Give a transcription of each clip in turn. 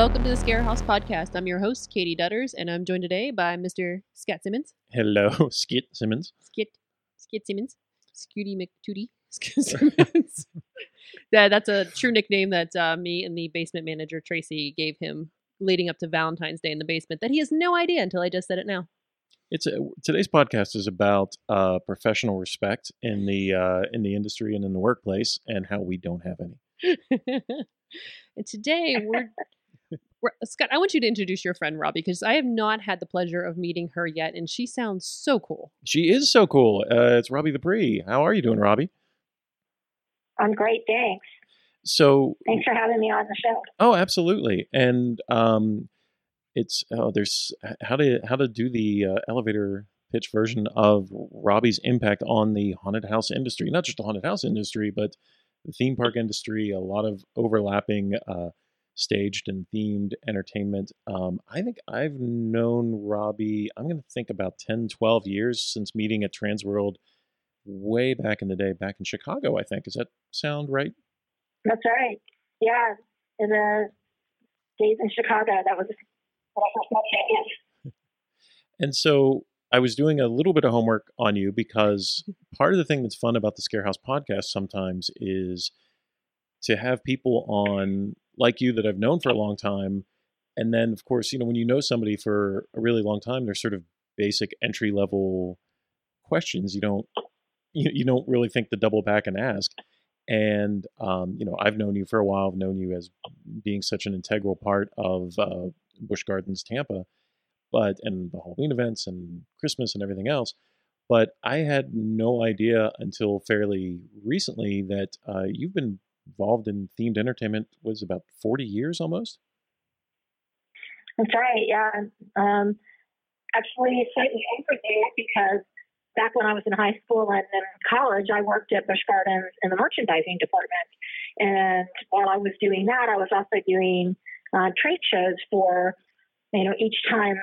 Welcome to the Scare House Podcast. I'm your host, Katie Dutters, and I'm joined today by Mr. Scott Simmons. Hello, Skit Simmons. Skit Skit Simmons. Scooty McTootie. Skit Simmons. yeah, that's a true nickname that uh, me and the basement manager Tracy gave him leading up to Valentine's Day in the basement that he has no idea until I just said it now. It's a, today's podcast is about uh, professional respect in the uh, in the industry and in the workplace, and how we don't have any. and today we're Scott. I want you to introduce your friend Robbie because I have not had the pleasure of meeting her yet, and she sounds so cool. She is so cool. Uh, it's Robbie the Pre. How are you doing, Robbie? I'm great, thanks. So Thanks for having me on the show. Oh, absolutely. And um, it's oh, there's how to how to do the uh, elevator pitch version of Robbie's impact on the haunted house industry, not just the haunted house industry, but the theme park industry. A lot of overlapping uh, staged and themed entertainment. Um, I think I've known Robbie. I'm going to think about 10, 12 years since meeting at Transworld way back in the day, back in Chicago. I think. Does that sound right? That's right. Yeah, in the days in Chicago, that was when I first met you. And so I was doing a little bit of homework on you because part of the thing that's fun about the Scarehouse podcast sometimes is to have people on like you that I've known for a long time. And then, of course, you know, when you know somebody for a really long time, there's sort of basic entry level questions you don't you, you don't really think to double back and ask. And um, you know, I've known you for a while. I've known you as being such an integral part of uh, Busch Gardens Tampa, but and the Halloween events and Christmas and everything else. But I had no idea until fairly recently that uh, you've been involved in themed entertainment was about 40 years almost. That's right. Yeah. Um, actually, slightly over there because back when I was in high school and in college, I worked at Busch Gardens in the merchandising department. And while I was doing that, I was also doing uh, trade shows for, you know, each time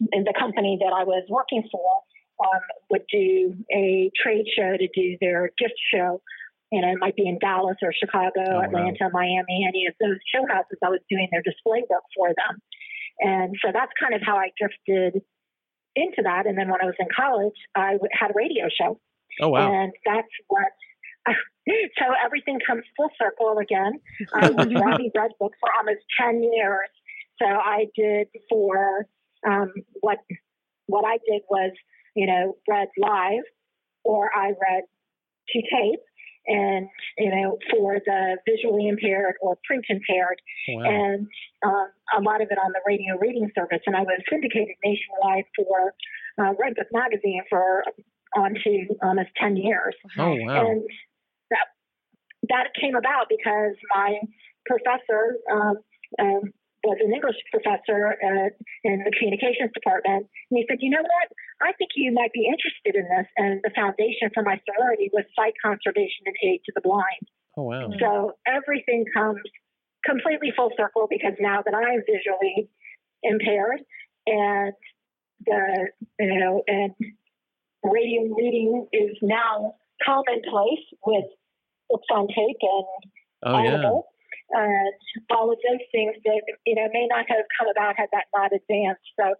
the company that I was working for um, would do a trade show to do their gift show. You know, it might be in Dallas or Chicago, Oh, wow. Atlanta, Miami, any of those show houses. I was doing their display work for them. And so that's kind of how I drifted into that. And then when I was in college, I w- had a radio show. Oh wow! And that's what. so everything comes full circle again. I was Robbie Redbook for almost ten years. So I did for um, what what I did was you know read live, or I read to tape, and you know for the visually impaired or print impaired, wow. and um, a lot of it on the radio reading service. And I was syndicated nationwide for uh, Redbook magazine for on to almost ten years. oh wow! And that that came about because my professor um, um, was an English professor uh, in the communications department, and he said, "You know what? I think you might be interested in this." And the foundation for my sorority was sight conservation and aid to the blind. oh wow! So everything comes completely full circle because now that I'm visually impaired and the you know and radio reading is now commonplace with books on tape and Oh yeah! And all of those things that you know may not have come about had that not advanced. So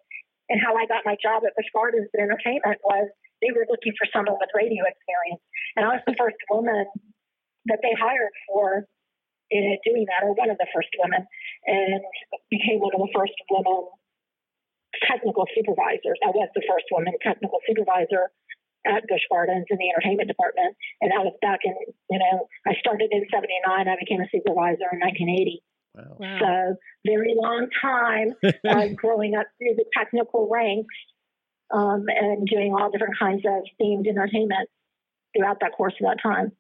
and how I got my job at Busch Gardens Entertainment was they were looking for someone with radio experience. And I was the first woman that they hired for in doing that, or one of the first women, and became one of the first women technical supervisors. I was the first woman technical supervisor at Busch Gardens in the entertainment department, and that was back in you know I started in '79. I became a supervisor in 1980. Wow! Wow. So very long time uh, growing up through the technical ranks um, and doing all different kinds of themed entertainment throughout that course of that time.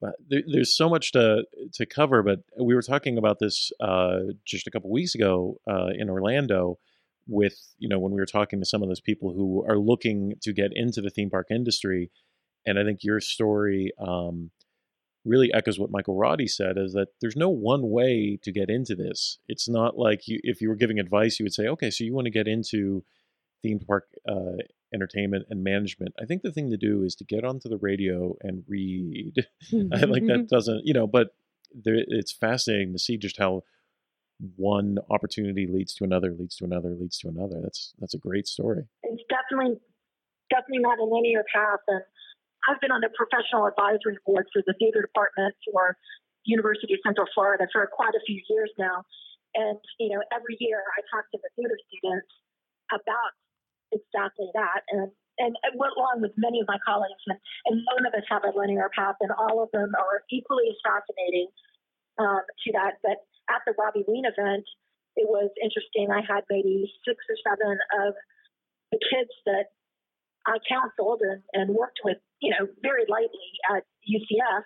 But there, there's so much to to cover, but we were talking about this uh, just a couple weeks ago uh, in Orlando. With you know when we were talking to some of those people who are looking to get into the theme park industry, and I think your story um, really echoes what Michael Roddy said: is that there's no one way to get into this. It's not like you, if you were giving advice, you would say, okay, so you want to get into theme park uh, entertainment and management. I think the thing to do is to get onto the radio and read. I like that doesn't, you know, but there, it's fascinating to see just how one opportunity leads to another, leads to another, leads to another. That's that's a great story. It's definitely definitely not a linear path. And I've been on the professional advisory board for the theater department for University of Central Florida for quite a few years now. And you know, every year I talk to the theater students about exactly that. And and went along with many of my colleagues, and, and none of us have a linear path, and all of them are equally as fascinating um, to that. But at the Robbie Ween event, it was interesting. I had maybe six or seven of the kids that I counseled and, and worked with, you know, very lightly at UCF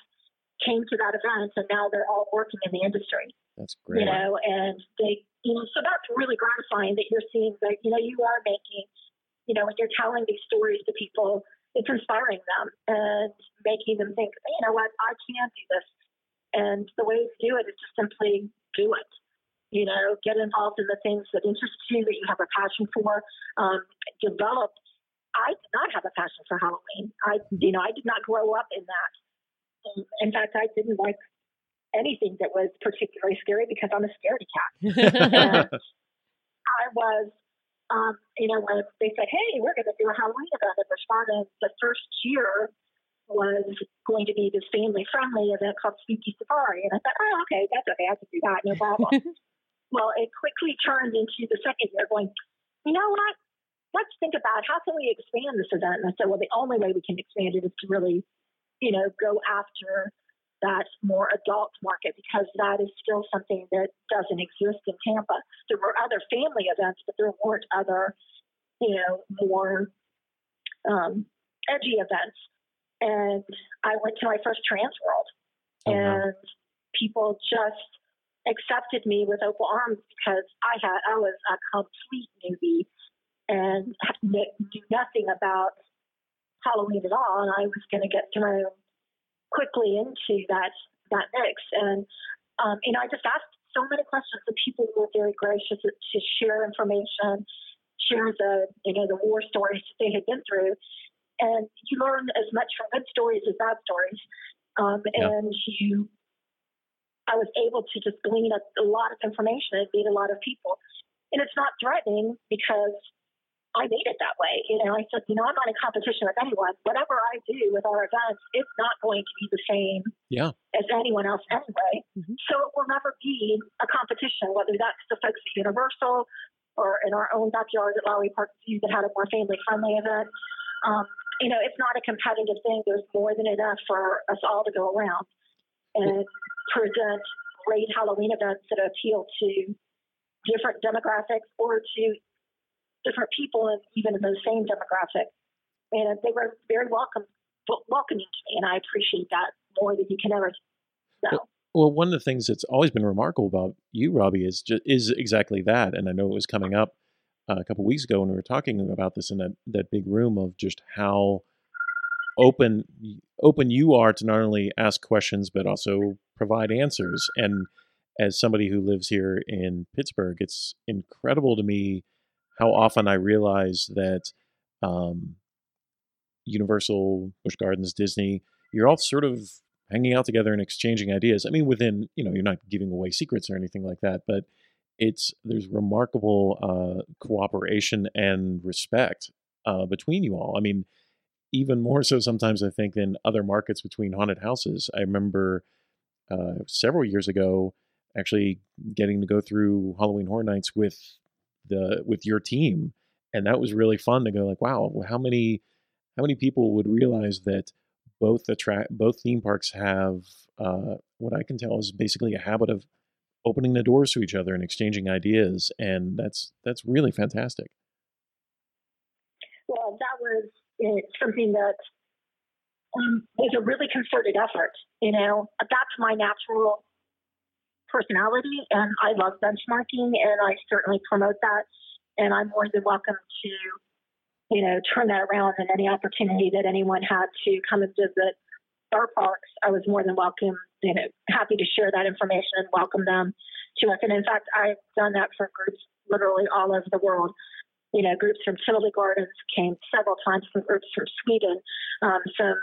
came to that event, and now they're all working in the industry. That's great. You know, and they, you know, so that's really gratifying that you're seeing that, you know, you are making you know, when you're telling these stories to people, it's inspiring them and making them think, you know what, I can do this. And the way to do it is to simply do it. You know, get involved in the things that interest you, that you have a passion for. Um, develop. I did not have a passion for Halloween. I, you know, I did not grow up in that. In fact, I didn't like anything that was particularly scary because I'm a scaredy cat. I was um, you know, when they said, hey, we're going to do a Halloween event at Spartan, the first year was going to be this family friendly event called Spooky Safari. And I thought, oh, okay, that's okay. I can do that. No problem. well, it quickly turned into the second year going, you know what? Let's think about how can we expand this event? And I said, well, the only way we can expand it is to really, you know, go after that more adult market because that is still something that doesn't exist in Tampa. There were other family events, but there weren't other, you know, more um, edgy events. And I went to my first Transworld, oh, and people just accepted me with open arms because I had I was a complete newbie and knew nothing about Halloween at all, and I was going to get thrown quickly into that that mix. And um, you know, I just asked so many questions, The people were very gracious to share information, share the you know the war stories that they had been through, and you learn as much from good stories as bad stories. Um, yeah. And you, I was able to just glean a, a lot of information and meet a lot of people, and it's not threatening because I made it that way. You know, I said, you know, I'm not in competition with anyone. Whatever I do with our events, it's not going to be the same yeah. as anyone else anyway. Mm-hmm. So it will never be a competition, whether that's the folks at Universal or in our own backyard at Lowry Park Zoo that had a more family friendly event. Um, you know, it's not a competitive thing. There's more than enough for us all to go around and present great Halloween events that appeal to different demographics or to different people, and even in the same demographic. And they were very welcome, welcoming to me, and I appreciate that more than you can ever know. Well, one of the things that's always been remarkable about you, Robbie, is just, is exactly that. And I know it was coming up a couple weeks ago when we were talking about this in that, that big room of just how open open you are to not only ask questions but also provide answers. And as somebody who lives here in Pittsburgh, it's incredible to me how often I realize that um, Universal, Busch Gardens, Disney, you're all sort of hanging out together and exchanging ideas. I mean, within you know, you're not giving away secrets or anything like that, but it's there's remarkable uh, cooperation and respect uh, between you all. I mean, even more so sometimes I think than other markets between haunted houses. I remember uh, several years ago actually getting to go through Halloween Horror Nights with the with your team and that was really fun to go like wow how many how many people would realize that both the track both theme parks have uh, what i can tell is basically a habit of opening the doors to each other and exchanging ideas and that's that's really fantastic well that was something that um, was a really concerted effort you know that's my natural personality, and I love benchmarking, and I certainly promote that. And I'm more than welcome to, you know, turn that around. And any opportunity that anyone had to come and visit our parks, I was more than welcome, you know, happy to share that information and welcome them to us. And in fact, I've done that for groups literally all over the world. You know, groups from Tivoli Gardens came several times, from groups from Sweden, um, some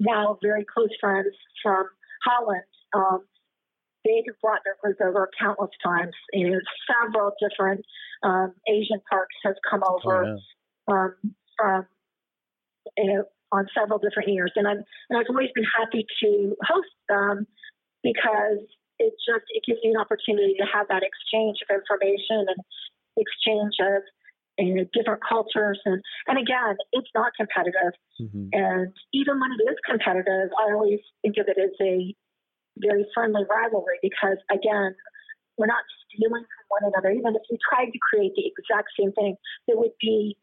now very close friends from Holland. Um, they have brought their group over countless times. You know, several different um, Asian parks has come over Oh, yeah. um, from you know on several different years, and I'm and I've always been happy to host them because it just it gives you an opportunity to have that exchange of information and exchange of you know, different cultures. And and again it's not competitive. Mhm. and even when it is competitive I always think of it as a very friendly rivalry because again we're not stealing from one another. Even if we tried to create the exact same thing there would be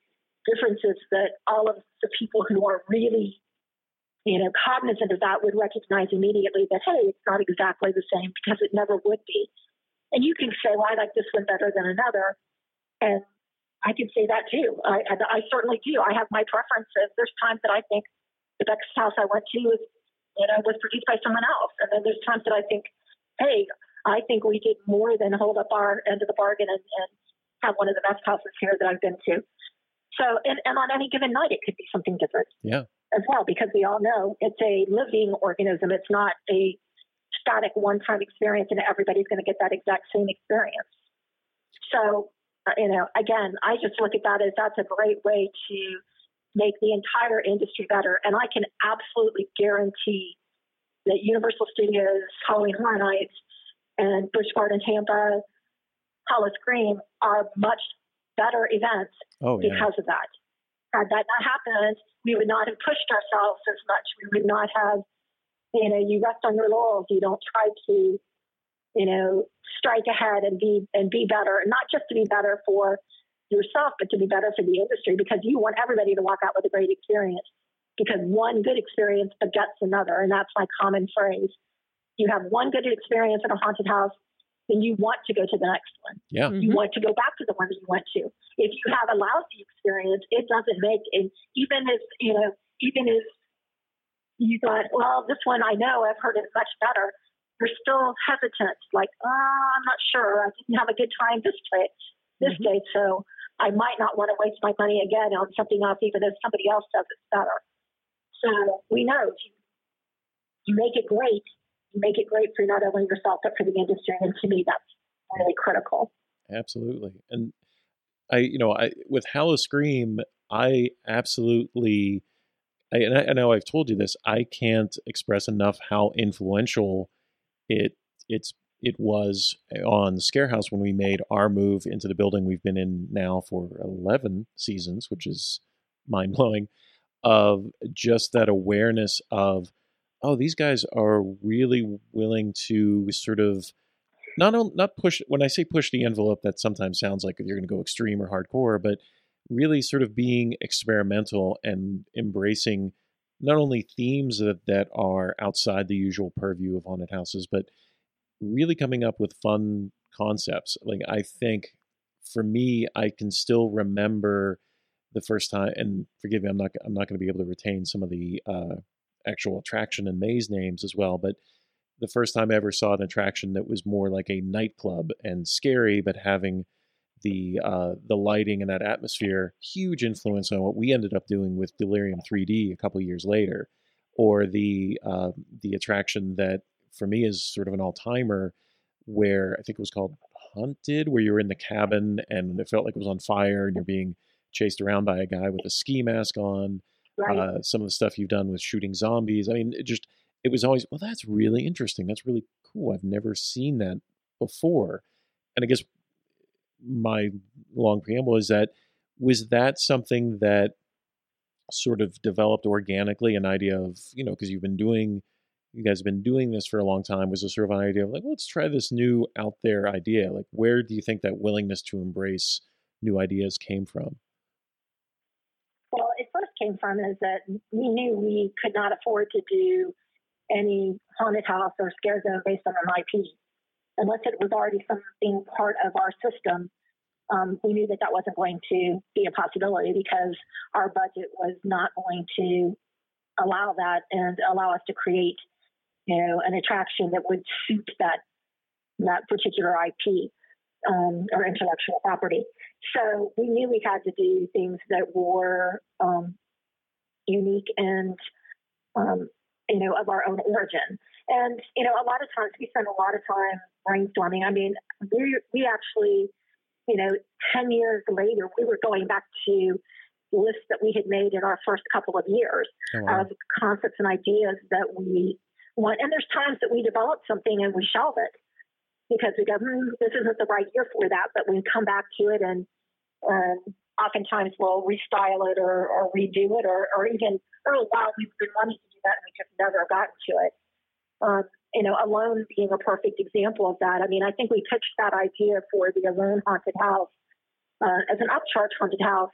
differences that all of the people who are really you know cognizant of that would recognize immediately that hey it's not exactly the same because it never would be. And you can say well i like this one better than another. And i can say that too. I i, I certainly do. I have my preferences. There's times that i think the best house i went to was you know was produced by someone else. And then there's times that i think hey i think we did more than hold up our end of the bargain and, and have one of the best houses here that i've been to so, and, and on any given night, it could be something different Yeah. as well, because we all know it's a living organism. It's not a static one time experience, and everybody's going to get that exact same experience. So, uh, you know, again, I just look at that as that's a great way to make the entire industry better. And I can absolutely guarantee that Universal Studios, Halloween Horror Nights, and Busch Garden Tampa, Hollis Green are much better events Oh yeah. because of that. Had that not happened, we would not have pushed ourselves as much. We would not have, you know, you rest on your laurels. You don't try to, you know, strike ahead and be and be better, and not just to be better for yourself, but to be better for the industry because you want everybody to walk out with a great experience. Because one good experience begets another, and that's my common phrase. You have one good experience at a haunted house, then you want to go to the next one Yeah. you Mhm. want to go back to the one that you went to. If you have a lousy experience, it doesn't make it. Even if you know, even if you thought, well, this one I know, I've heard it much better. You're still hesitant, like, oh, I'm not sure. I didn't have a good time this day, this Mhm. day, so I might not want to waste my money again on something else, even if somebody else does it better. So we know if you, you make it great. Make it great for not only yourself but for the industry, and to me, that's really critical. Absolutely. And I, you know, I with Howl-O-Scream, I absolutely, I, and I, I know I've told you this. I can't express enough how influential it it's it was on Scarehouse when we made our move into the building we've been in now for eleven seasons, which is mind blowing. Of just that awareness of, oh, these guys are really willing to sort of not on, not push when I say push the envelope that sometimes sounds like you're going to go extreme or hardcore but really sort of being experimental and embracing not only themes that, that are outside the usual purview of haunted houses but really coming up with fun concepts. Like I think for me I can still remember the first time and forgive me I'm not I'm not going to be able to retain some of the uh, actual attraction and maze names as well but the first time I ever saw an attraction that was more like a nightclub and scary, but having the uh, the lighting and that atmosphere huge influence on what we ended up doing with Delirium 3D a couple years later, or the uh, the attraction that for me is sort of an all timer, where I think it was called Hunted, where you were in the cabin and it felt like it was on fire and you're being chased around by a guy with a ski mask on Right? uh, some of the stuff you've done with shooting zombies. I mean, it just it was always well, that's really interesting. That's really cool. I've never seen that before. And I guess my long preamble is that was that something that sort of developed organically an idea of you know because you've been doing you guys have been doing this for a long time was a sort of an idea of like let's try this new out there idea like where do you think that willingness to embrace new ideas came from Well, came from is that we knew we could not afford to do any haunted house or scare zone based on an IP unless it was already something part of our system. Um, we knew that that wasn't going to be a possibility because our budget was not going to allow that and allow us to create, you know, an attraction that would suit that that particular IP um, or intellectual property. So we knew we had to do things that were um, unique and, um, you know, of our own origin. And you know, a lot of times we spend a lot of time brainstorming. I mean, we we actually, you know, ten years later, we were going back to lists that we had made in our first couple of years Oh, wow. of concepts and ideas that we want. And there's times that we develop something and we shelve it because we go, hmm, this isn't the right year for that. But we come back to it and um, oftentimes we'll restyle it or, or redo it or, or even, oh, wow, we've been wanting to do that and we just never gotten to it. Um, you know, Alone being a perfect example of that. I mean, I think we pitched that idea for the Alone Haunted House uh, as an upcharge haunted house,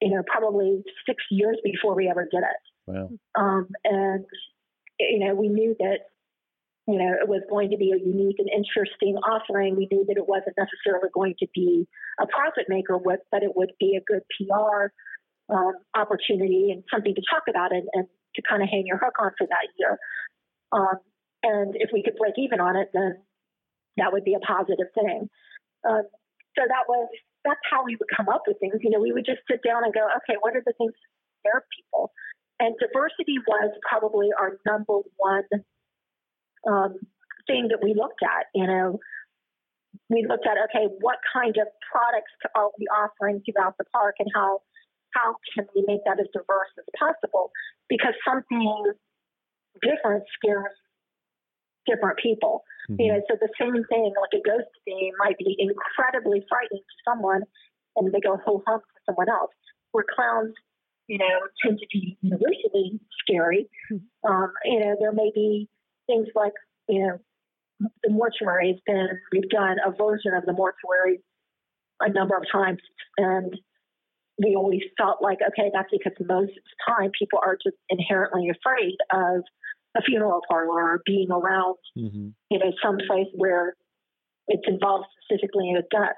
you know, probably six years before we ever did it. Wow. Um, and, you know, we knew that, you know, it was going to be a unique and interesting offering. We knew that it wasn't necessarily going to be a profit maker, but it would be a good PR um, opportunity and something to talk about and, and to kind of hang your hook on for that year. Um, and if we could break even on it, then that would be a positive thing. Um, so that was that's how we would come up with things. You know, we would just sit down and go, okay, what are the things that scare people? And diversity was probably our number one um, thing that we looked at. You know, we looked at okay, what kind of products are we offering throughout the park, and how how can we make that as diverse as possible? Because something different scares different people. Mhm. You know, so the same thing, like a ghost theme, might be incredibly frightening to someone, and they go ho hum to someone else. Where clowns, you know, tend to be universally scary. Um, you know, there may be things like, you know, the mortuary has been, we've done a version of the mortuary a number of times, and we always felt like, okay, that's because most of the time people are just inherently afraid of a funeral parlor or being around Mhm. you know, someplace where it's involved specifically in a death.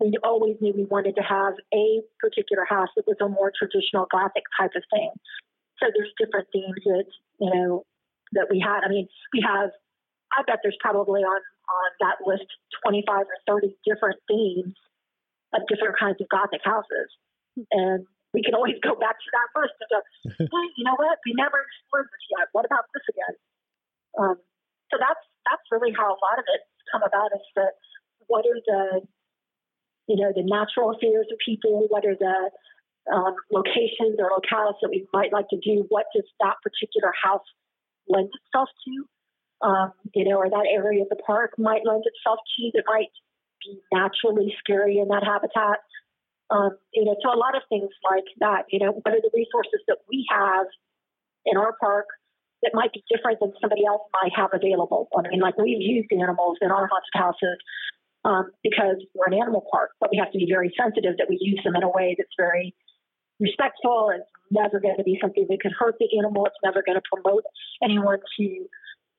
We always knew we wanted to have a particular house that was a more traditional Gothic type of thing. So there's different themes that you know that we had. I mean, we have. I bet there's probably on on that list 25 or 30 different themes of different kinds of Gothic houses, and we can always go back to that list and go, hey, you know what? We never explored this yet. What about this again? Um, so that's that's really how a lot of it's come about is that what are the you know the natural fears of people what are the um, locations or locales that we might like to do what does that particular house lend itself to um, you know or that area of the park might lend itself to that might be naturally scary in that habitat um, you know so a lot of things like that you know what are the resources that we have in our park that might be different than somebody else might have available. I mean, like we've used animals in our haunted houses um, because we're an animal park, but we have to be very sensitive that we use them in a way that's very respectful It's never going to be something that could hurt the animal. It's never going to promote anyone to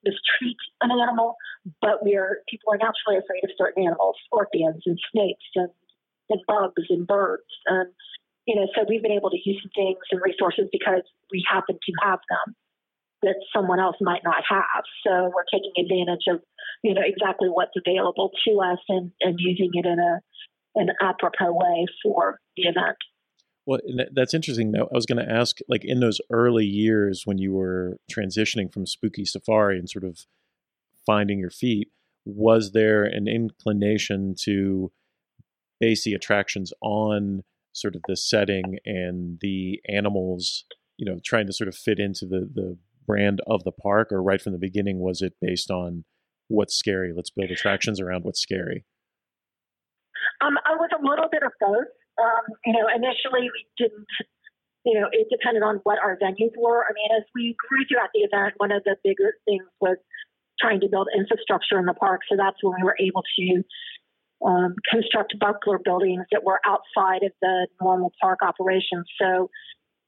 mistreat an animal. But we're people are naturally afraid of certain animals, scorpions and snakes and, and bugs and birds. And you know, so we've been able to use some things and resources because we happen to have them that someone else might not have. So we're taking advantage of, you know, exactly what's available to us and, and using it in a an apropos way for the event. Well, that's interesting. Though I was going to ask, like in those early years when you were transitioning from Spooky Safari and sort of finding your feet, was there an inclination to base the attractions on sort of the setting and the animals? You know, trying to sort of fit into the the brand of the park, or right from the beginning, was it based on what's scary? Let's build attractions around what's scary. Um, I was a little bit of both. Um, you know, initially we didn't, you know, it depended on what our venues were. I mean, as we grew throughout the event, one of the bigger things was trying to build infrastructure in the park. So that's when we were able to um, construct Butler buildings that were outside of the normal park operations. So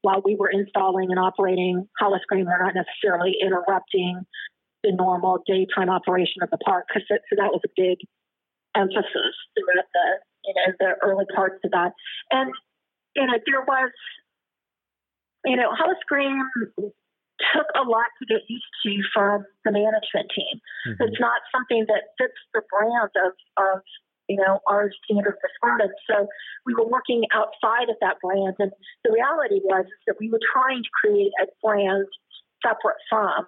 while we were installing and operating Howl-O-Scream, we're not necessarily interrupting the normal daytime operation of the park so that was a big emphasis throughout the you know the early parts of that. And you know there was you know Howl-O-Scream took a lot to get used to from the management team. Mhm. It's not something that fits the brand of of you know our standard for Spartan. So we were working outside of that brand, and the reality was is that we were trying to create a brand separate from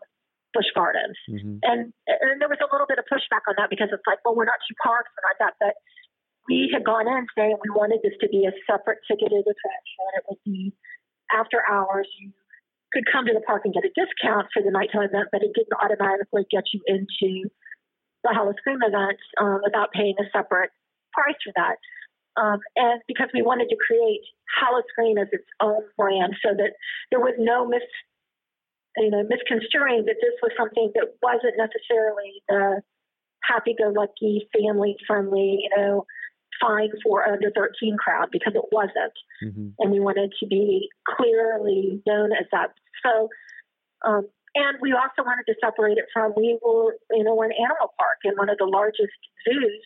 Busch Gardens. hmm And and there was a little bit of pushback on that because it's like, well, we're not two parks, we're not that. But we had gone in saying we wanted this to be a separate ticketed attraction. It would be after hours. You could come to the park and get a discount for the nighttime event, but it didn't automatically get you into the Howl-O-Scream event um, without paying a separate price for that. Um, and because we wanted to create Howl-O-Scream as its own brand, so that there was no mis, you know, misconstruing that this was something that wasn't necessarily the happy-go-lucky, family-friendly, you know, fine for under 13 crowd because it wasn't hmm and we wanted to be clearly known as that. So, um, and we also wanted to separate it from we were, you know, we're an animal park in one of the largest zoos,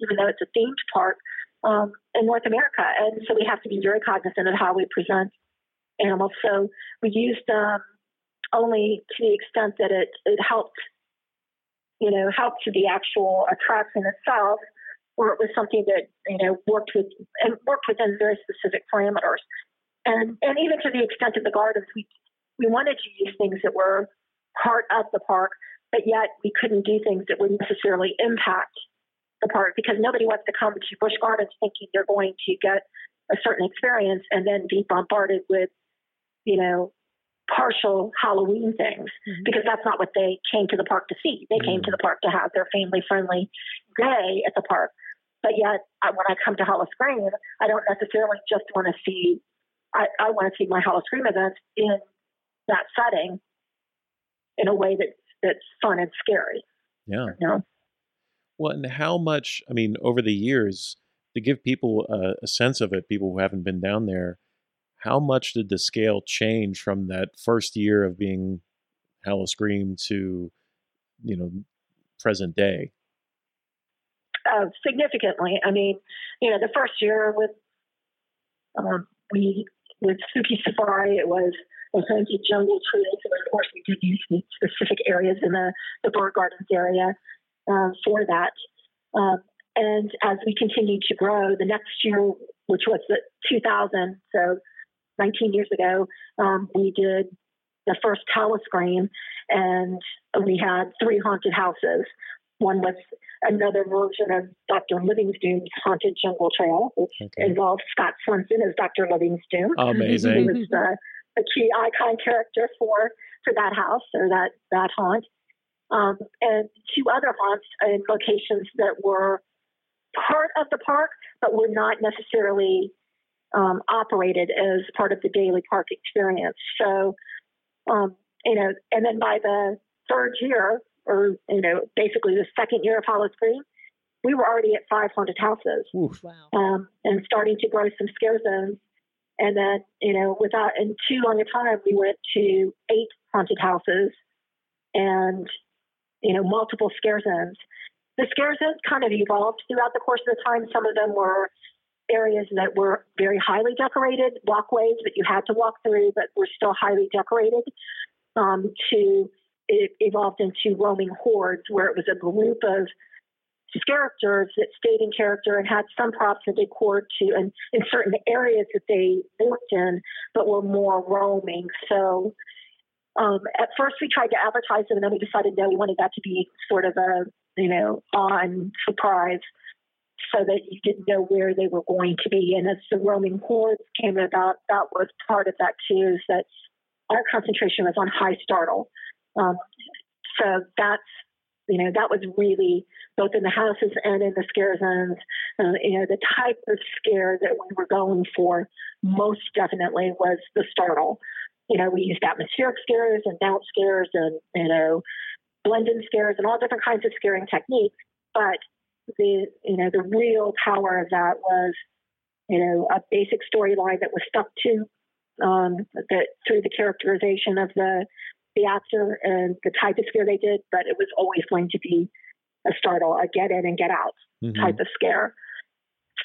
even though it's a themed park um, in North America, and so we have to be very cognizant of how we present animals. So we used um, only to the extent that it it helped, you know, helped to the actual attraction itself or it was something that you know worked with and worked within very specific parameters. And and even to the extent of the gardens, we we wanted to use things that were part of the park, but yet we couldn't do things that would necessarily impact the park because nobody wants to come to Busch Gardens thinking they're going to get a certain experience and then be bombarded with, you know, partial Halloween things Mhm. because that's not what they came to the park to see. They came Mm. to the park to have their family friendly day at the park. But yet, I, when I come to Howl-O-Scream, I don't necessarily just want to see. I, I want to see my Howl-O-Scream events in that setting in a way that's that's fun and scary. Yeah. You know, Well, and how much, I mean, over the years, to give people a, a sense of it, people who haven't been down there, how much did the scale change from that first year of being Howl-O-Scream to, you know, present day? Uh, significantly. I mean, you know, the first year with um, we with Spooky Safari, it was a haunted jungle trails, and of course we did use specific areas in the the bird gardens area um, for that. Um, and as we continued to grow, the next year, which was the 2000, so 19 years ago, um, we did the first Howl-O-Scream, and we had three haunted houses. One was another version of Dr. Livingstone's Haunted Jungle Trail, which Okay. involved Scott Swenson as Dr. Livingstone. Amazing. He was the, key icon character for for that house or that that haunt, um, and two other haunts in locations that were part of the park, but were not necessarily um, operated as part of the daily park experience. So, um, you know, and then by the third year, or you know, basically the second year of Howl-O-Scream, we were already at five haunted houses Oof. Wow. um, and starting to grow some scare zones. And then, you know, without in too long a time, we went to eight haunted houses and, you know, multiple scare zones. The scare zones kind of evolved throughout the course of the time. Some of them were areas that were very highly decorated, walkways that you had to walk through, but were still highly decorated. Um, to it evolved into roaming hordes, where it was a group of characters that stayed in character and had some props and decor to and in certain areas that they worked in, but were more roaming. So um, at first we tried to advertise them and then we decided no, we wanted that to be sort of a, you know, on surprise so that you didn't know where they were going to be. And as the roaming hordes came about, that was part of that too, is that our concentration was on high startle. Um, so that's, you know, that was really both in the houses and in the scare zones. Uh, you know, the type of scare that we were going for most definitely was the startle. You know, we used atmospheric scares and bounce scares and, you know, blend-in scares and all different kinds of scaring techniques. But the, you know, the real power of that was, you know, a basic storyline that was stuck to um, that through the characterization of the the actor and the type of scare they did, but it was always going to be a startle, a get in and get out Mhm. type of scare.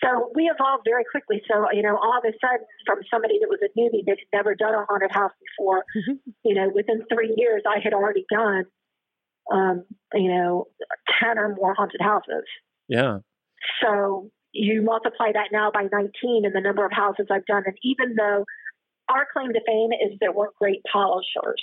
So we evolved very quickly. So, you know, all of a sudden, from somebody that was a newbie that had never done a haunted house before, you know, within three years, I had already done, um, you know, 10 or more haunted houses. Yeah. So you multiply that now by 19 and the number of houses I've done. And even though our claim to fame is that we're great polishers,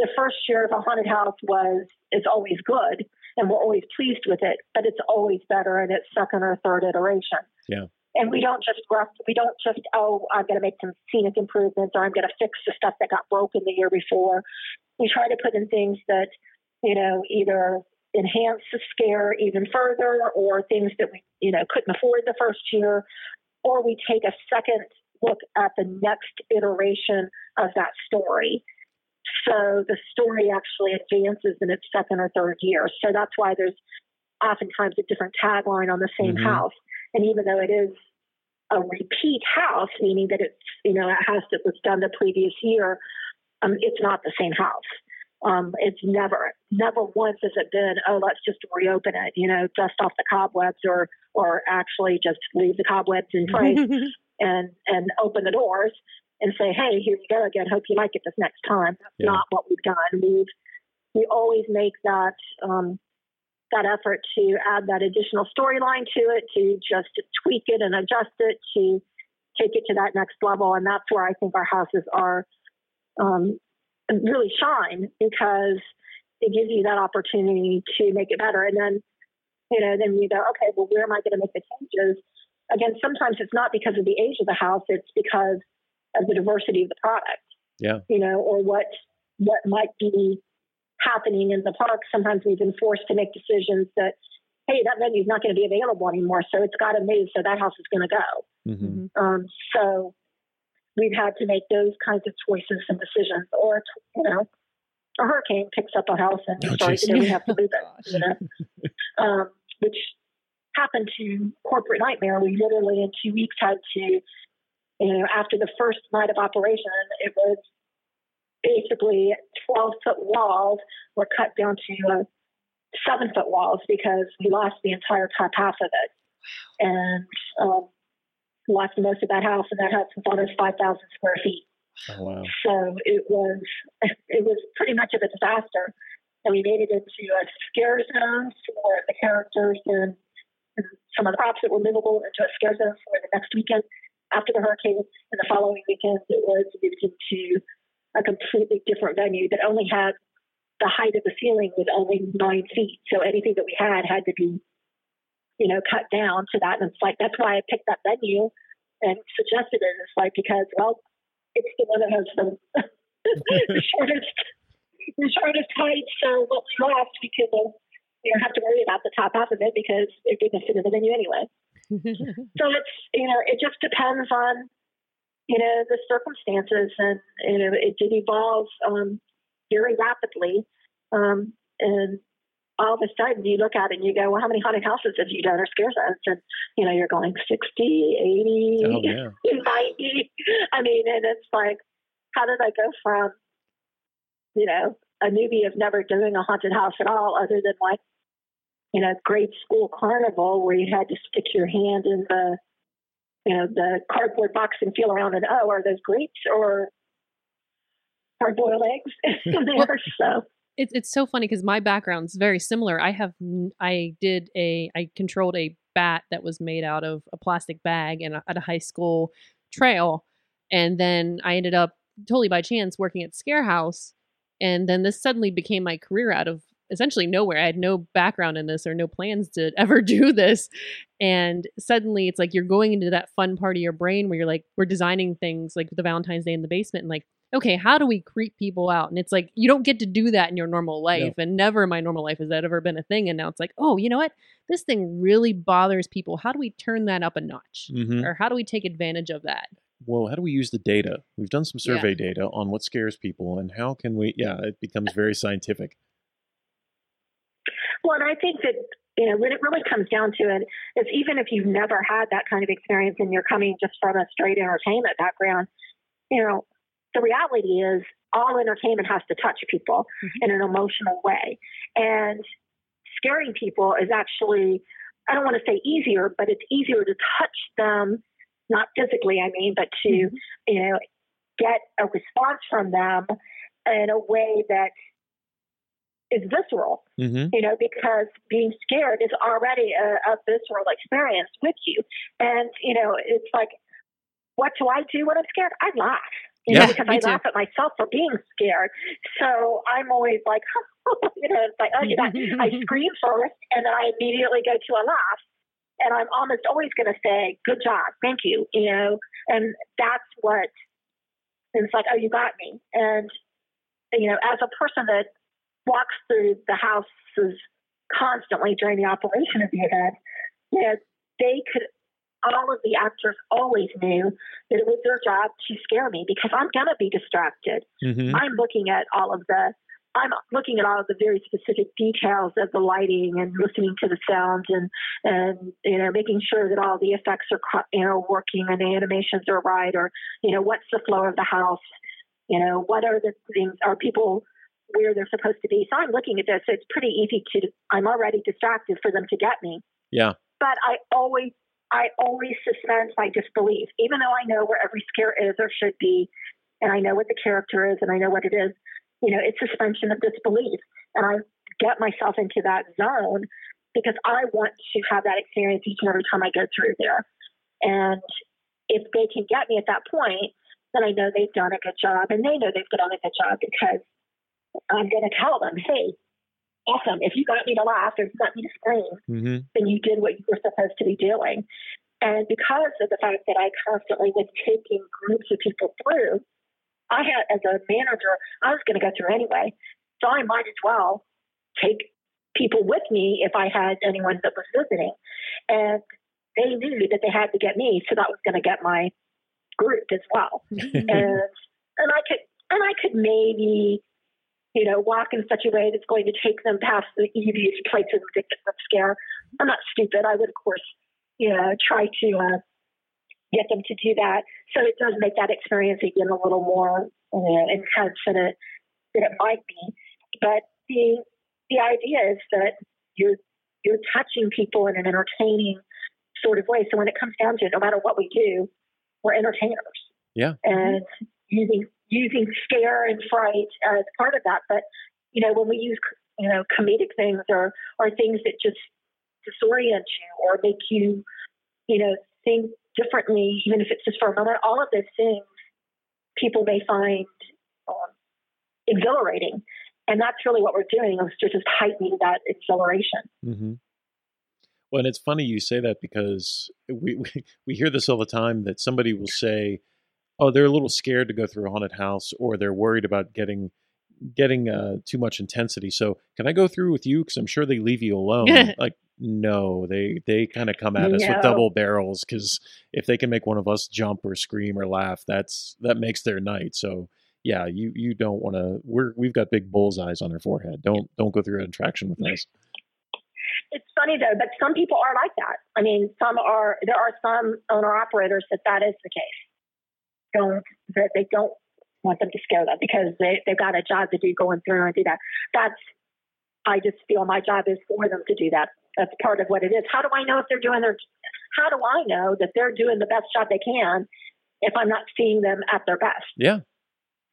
the first year of a haunted house was it's always good, and we're always pleased with it, but it's always better in its second or third iteration. Yeah. And we don't just rough, we don't just oh I'm going to make some scenic improvements or I'm going to fix the stuff that got broken the year before. We try to put in things that you know either enhance the scare even further or things that we you know couldn't afford the first year, or we take a second look at the next iteration of that story. So the story actually advances in its second or third year. So that's why there's oftentimes a different tagline on the same Mhm. house. And even though it is a repeat house, meaning that it's you know a house that was done the previous year, um, it's not the same house. Um, it's never, never once has it been, oh, let's just reopen it, you know, dust off the cobwebs, or or actually just leave the cobwebs in place and and open the doors and say, hey, here you go again. Hope you like it this next time. That's Yeah. not what we've done. We've we always make that um, that effort to add that additional storyline to it, to just tweak it and adjust it to take it to that next level. And that's where I think our houses are um, really shine because it gives you that opportunity to make it better. And then, you know, then you go, okay, well, where am I going to make the changes? Again, sometimes it's not because of the age of the house; it's because of the diversity of the product. Yeah. You know, or what what might be happening in the park. Sometimes we've been forced to make decisions that, hey, that venue's not going to be available anymore, so it's got to move. So that house is going to go. hmm Um, so we've had to make those kinds of choices and decisions. Or, you know, a hurricane picks up a house and Oh, starts, you know, we have to move it, you know, um, which happened to Corporate Nightmare. We literally in two weeks had to, you know, after the first night of operation, it was basically 12 foot walls were cut down to uh, seven foot walls because we lost the entire top half of it. And um, lost most of that house, and that house was almost 5,000 square feet. Oh, wow. So it was it was pretty much of a disaster. And we made it into a scare zone for the characters and, and some of the props that were movable into a scare zone for the next weekend after the hurricane. And the following weekend, it was moved into a completely different venue that only had the height of the ceiling was only nine feet. So anything that we had had to be, you know, cut down to that. And it's like that's why I picked that venue and suggested it. It's like because well, it's the one that has the, the shortest the shortest height. So what we lost, we could you know have to worry about the top half of it because it didn't fit in the venue anyway. So it's you know it just depends on you know the circumstances and you know it did evolve um, very rapidly um, and all of a sudden you look at it and you go well how many haunted houses have you done or scare zones and you know you're going 60 80 Oh, yeah. 90 I mean and it's like how did I go from you know a newbie of never doing a haunted house at all other than like you know grade school carnival where you had to stick your hand in the you know the cardboard box and feel around and oh are those grapes or hard boiled eggs? In there so. it's it's so funny because my background's very similar. I have I did a I controlled a bat that was made out of a plastic bag and uh, at a high school trail, and then I ended up totally by chance working at Scare House, and then this suddenly became my career out of essentially nowhere. I had no background in this or no plans to ever do this, and suddenly it's like you're going into that fun part of your brain where you're like we're designing things like the Valentine's Day in the basement and like okay, how do we creep people out? And it's like you don't get to do that in your normal life, and never in my normal life has that ever been a thing. And now it's like, oh, you know what? This thing really bothers people. How do we turn that up a notch, hmm or how do we take advantage of that? Well, how do we use the data? We've done some Yeah. survey data on what scares people and how can we, yeah, it becomes very scientific. Well, and I think that you know when it really comes down to it, is even if you've never had that kind of experience and you're coming just from a straight entertainment background, you know, the reality is all entertainment has to touch people Mhm. in an emotional way, and scaring people is actually I don't want to say easier, but it's easier to touch them, not physically, I mean, but to Mhm. you know get a response from them in a way that is visceral hmm you know, because being scared is already a, a visceral experience with you. And, you know, it's like, what do I do when I'm scared? I laugh. You know, Yeah. because I too. laugh at myself for being scared. So I'm always like, you know, it's like, oh, you got, I scream first and then I immediately go to a laugh. And I'm almost always going to say, good job, thank you, you know, and that's what it's like, oh, you got me. And, you know, as a person that walks through the houses constantly during the operation of the event, you know, they could, all of the actors always knew that it was their job to scare me because I'm going to be distracted. hmm I'm looking at all of the I'm looking at all of the very specific details of the lighting and listening to the sounds and and you know making sure that all the effects are you know working and the animations are right or you know what's the flow of the house you know what are the things are people where they're supposed to be so I'm looking at this it's pretty easy to I'm already distracted for them to get me Yeah. but I always I always suspend my disbelief, even though I know where every scare is or should be, and I know what the character is and I know what it is. You know, it's suspension of disbelief, and I get myself into that zone because I want to have that experience each and every time I go through there. And if they can get me at that point, then I know they've done a good job, and they know they've done a good job because I'm going to tell them, hey, awesome. If you got me to laugh or you got me to scream, mm-hmm. then you did what you were supposed to be doing. And because of the fact that I constantly was taking groups of people through, I had, as a manager, I was going to go through anyway. So I might as well take people with me if I had anyone that was visiting. And they knew that they had to get me, so that was going to get my group as well. and and I could and I could maybe you know walk in such a way that's going to take them past the easiest places to get them scare. I'm not stupid. I would of course you know try to uh, get them to do that. So it does make that experience again a little more you know, intense than it than it might be. But the the idea is that you're you're touching people in an entertaining sort of way. So when it comes down to it, no matter what we do, we're entertainers. Yeah. And using using scare and fright as part of that. But you know, when we use you know comedic things or or things that just disorient you or make you you know think differently, even if it's just for a moment, all of those things people may find um, exhilarating. And that's really what we're doing is to just heightening that exhilaration. hmm Well, and it's funny you say that because we, we we hear this all the time that somebody will say, "Oh, they're a little scared to go through a haunted house, or they're worried about getting getting uh, too much intensity." So, can I go through with you? Because I'm sure they leave you alone. like, no, they they kind of come at us with double barrels because if they can make one of us jump or scream or laugh, that's that makes their night. So. Yeah, you, you don't want to. We're we've got big bullseyes on our forehead. Don't don't go through an attraction with us. It's funny though, but some people are like that. I mean, some are. There are some owner operators that that is the case. Don't that they don't want them to scare them because they they've got a job to do going through and do that. That's. I just feel my job is for them to do that. That's part of what it is. How do I know if they're doing their? How do I know that they're doing the best job they can if I'm not seeing them at their best? Yeah,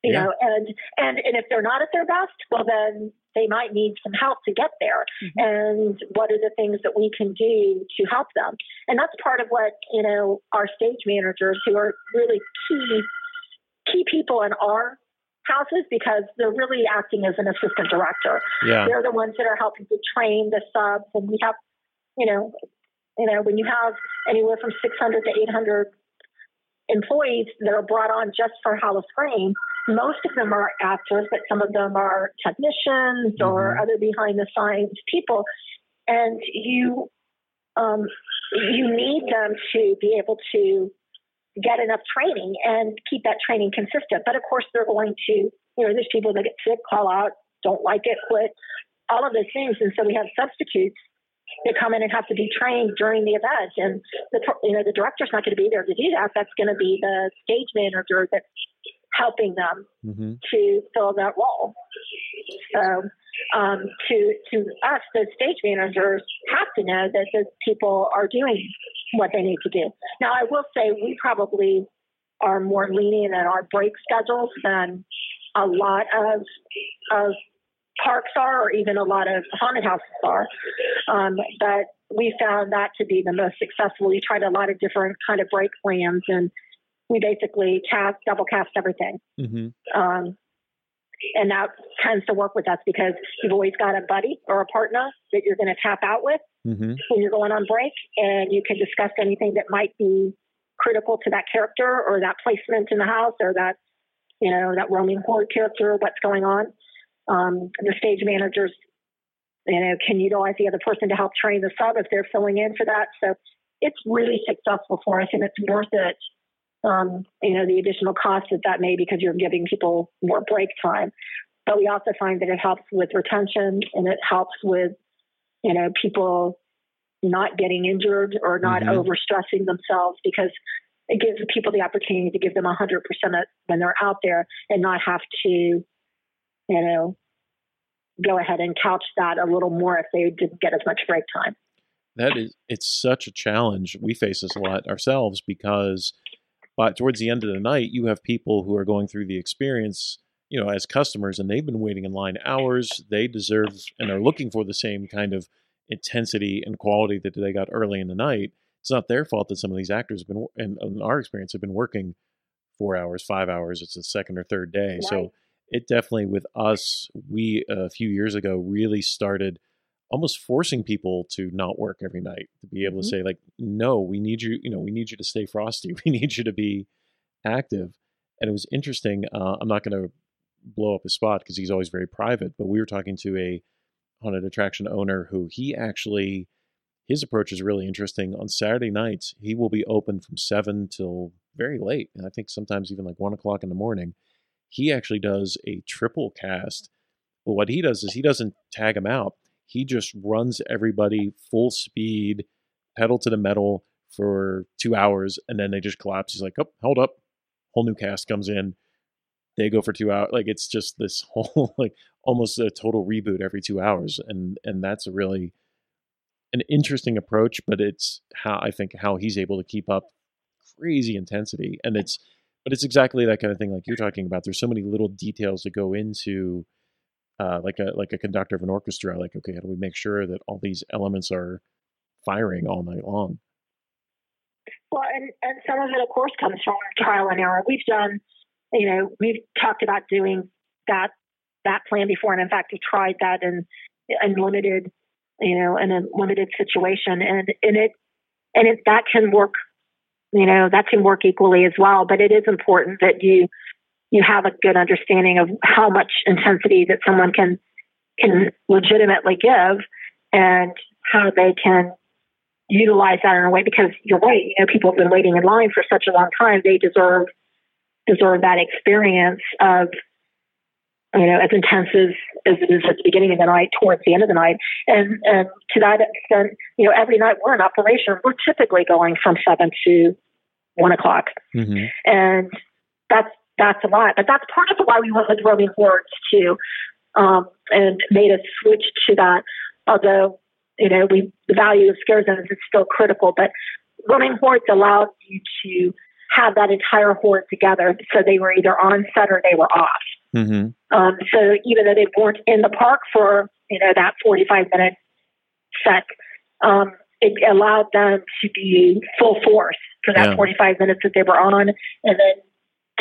you Yeah. know and and and if they're not at their best well then they might need some help to get there mm-hmm. and what are the things that we can do to help them and that's part of what you know our stage managers who are really key key people in our houses because they're really acting as an assistant director yeah. they're the ones that are helping to train the subs and we have you know you know when you have anywhere from 600 to 800 employees that are brought on just for Howl-O-Scream most of them are actors but some of them are technicians or Mhm. other behind the scenes people and you um, you need them to be able to get enough training and keep that training consistent. But of course, they're going to, you know, there's people that get sick, call out, don't like it, quit, all of those things. And so we have substitutes that come in and have to be trained during the event. And the, you know, the director's not going to be there to do that. That's going to be the stage manager that's helping them hmm to fill that role. So, um, to to us, the stage managers have to know that the people are doing what they need to do. Now, I will say we probably are more lenient in our break schedules than a lot of of parks are, or even a lot of haunted houses are. Um, but we found that to be the most successful. We tried a lot of different kind of break plans and we basically cast, double cast everything. hmm Um, and that tends to work with us because you've always got a buddy or a partner that you're going to tap out with hmm when you're going on break, and you can discuss anything that might be critical to that character or that placement in the house or that you know that roaming horde character, what's going on. Um, the stage managers, you know, can utilize the other person to help train the sub if they're filling in for that. So it's really successful for us, and it's worth it. Um, you know, the additional cost that that may because you're giving people more break time. But we also find that it helps with retention and it helps with, you know, people not getting injured or not Mhm. overstressing themselves because it gives people the opportunity to give them 100% of- when they're out there and not have to, you know, go ahead and couch that a little more if they didn't get as much break time. That is, it's such a challenge. We face this a lot ourselves because, but towards the end of the night, you have people who are going through the experience, you know, as customers, and they've been waiting in line hours. They deserve and are looking for the same kind of intensity and quality that they got early in the night. It's not their fault that some of these actors have been, in, in our experience, have been working four hours, five hours. It's the second or third day. So it definitely, with us, we a few years ago really started almost forcing people to not work every night to be able Mhm. to say like no we need you you know we need you to stay frosty. We need you to be active. And it was interesting uh, i'm not going to blow up his spot because he's always very private but we were talking to a haunted attraction owner who he actually his approach is really interesting. On saturday nights he will be open from 7 till very late and i think sometimes even like 1 o'clock in the morning. He actually does a triple cast. But what he does is he doesn't tag them out he just runs everybody full speed, pedal to the metal for two hours, and then they just collapse. He's like, "Oh, hold up!" Whole new cast comes in. They go for two hours. Like it's just this whole like almost a total reboot every two hours, and and that's a really an interesting approach. But it's how I think how he's able to keep up crazy intensity, and it's but it's exactly that kind of thing like you're talking about. There's so many little details that go into uh, like a like a conductor of an orchestra. Like, okay, how do we make sure that all these elements are firing all night long? Well, and, and some of it, of course, comes from trial and error. We've done, you know, we've talked about doing that that plan before, and in fact, we tried that in in limited, you know, in a limited situation, and and it and it that can work, you know, that can work equally as well. But it is important that you you have a good understanding of how much intensity that someone can can legitimately give, and how they can utilize that in a way because you're right. You know, people have been waiting in line for such a long time. They deserve deserve that experience of you know as intense as, as it is at the beginning of the night towards the end of the night. And and to that extent, you know, every night we're in operation, we're typically going from seven to one o'clock, Mm-hmm. and that's that's a lot. But that's part of why we went with roaming hordes too, um, and made a switch to that. Although you know, we the value of scare zones is still critical, but roaming hordes allowed you to have that entire horde together, so they were either on set or they were off. Mm-hmm. Um, so even though they weren't in the park for you know that 45 minute set, um, it allowed them to be full force for that Yeah. 45 minutes that they were on, and then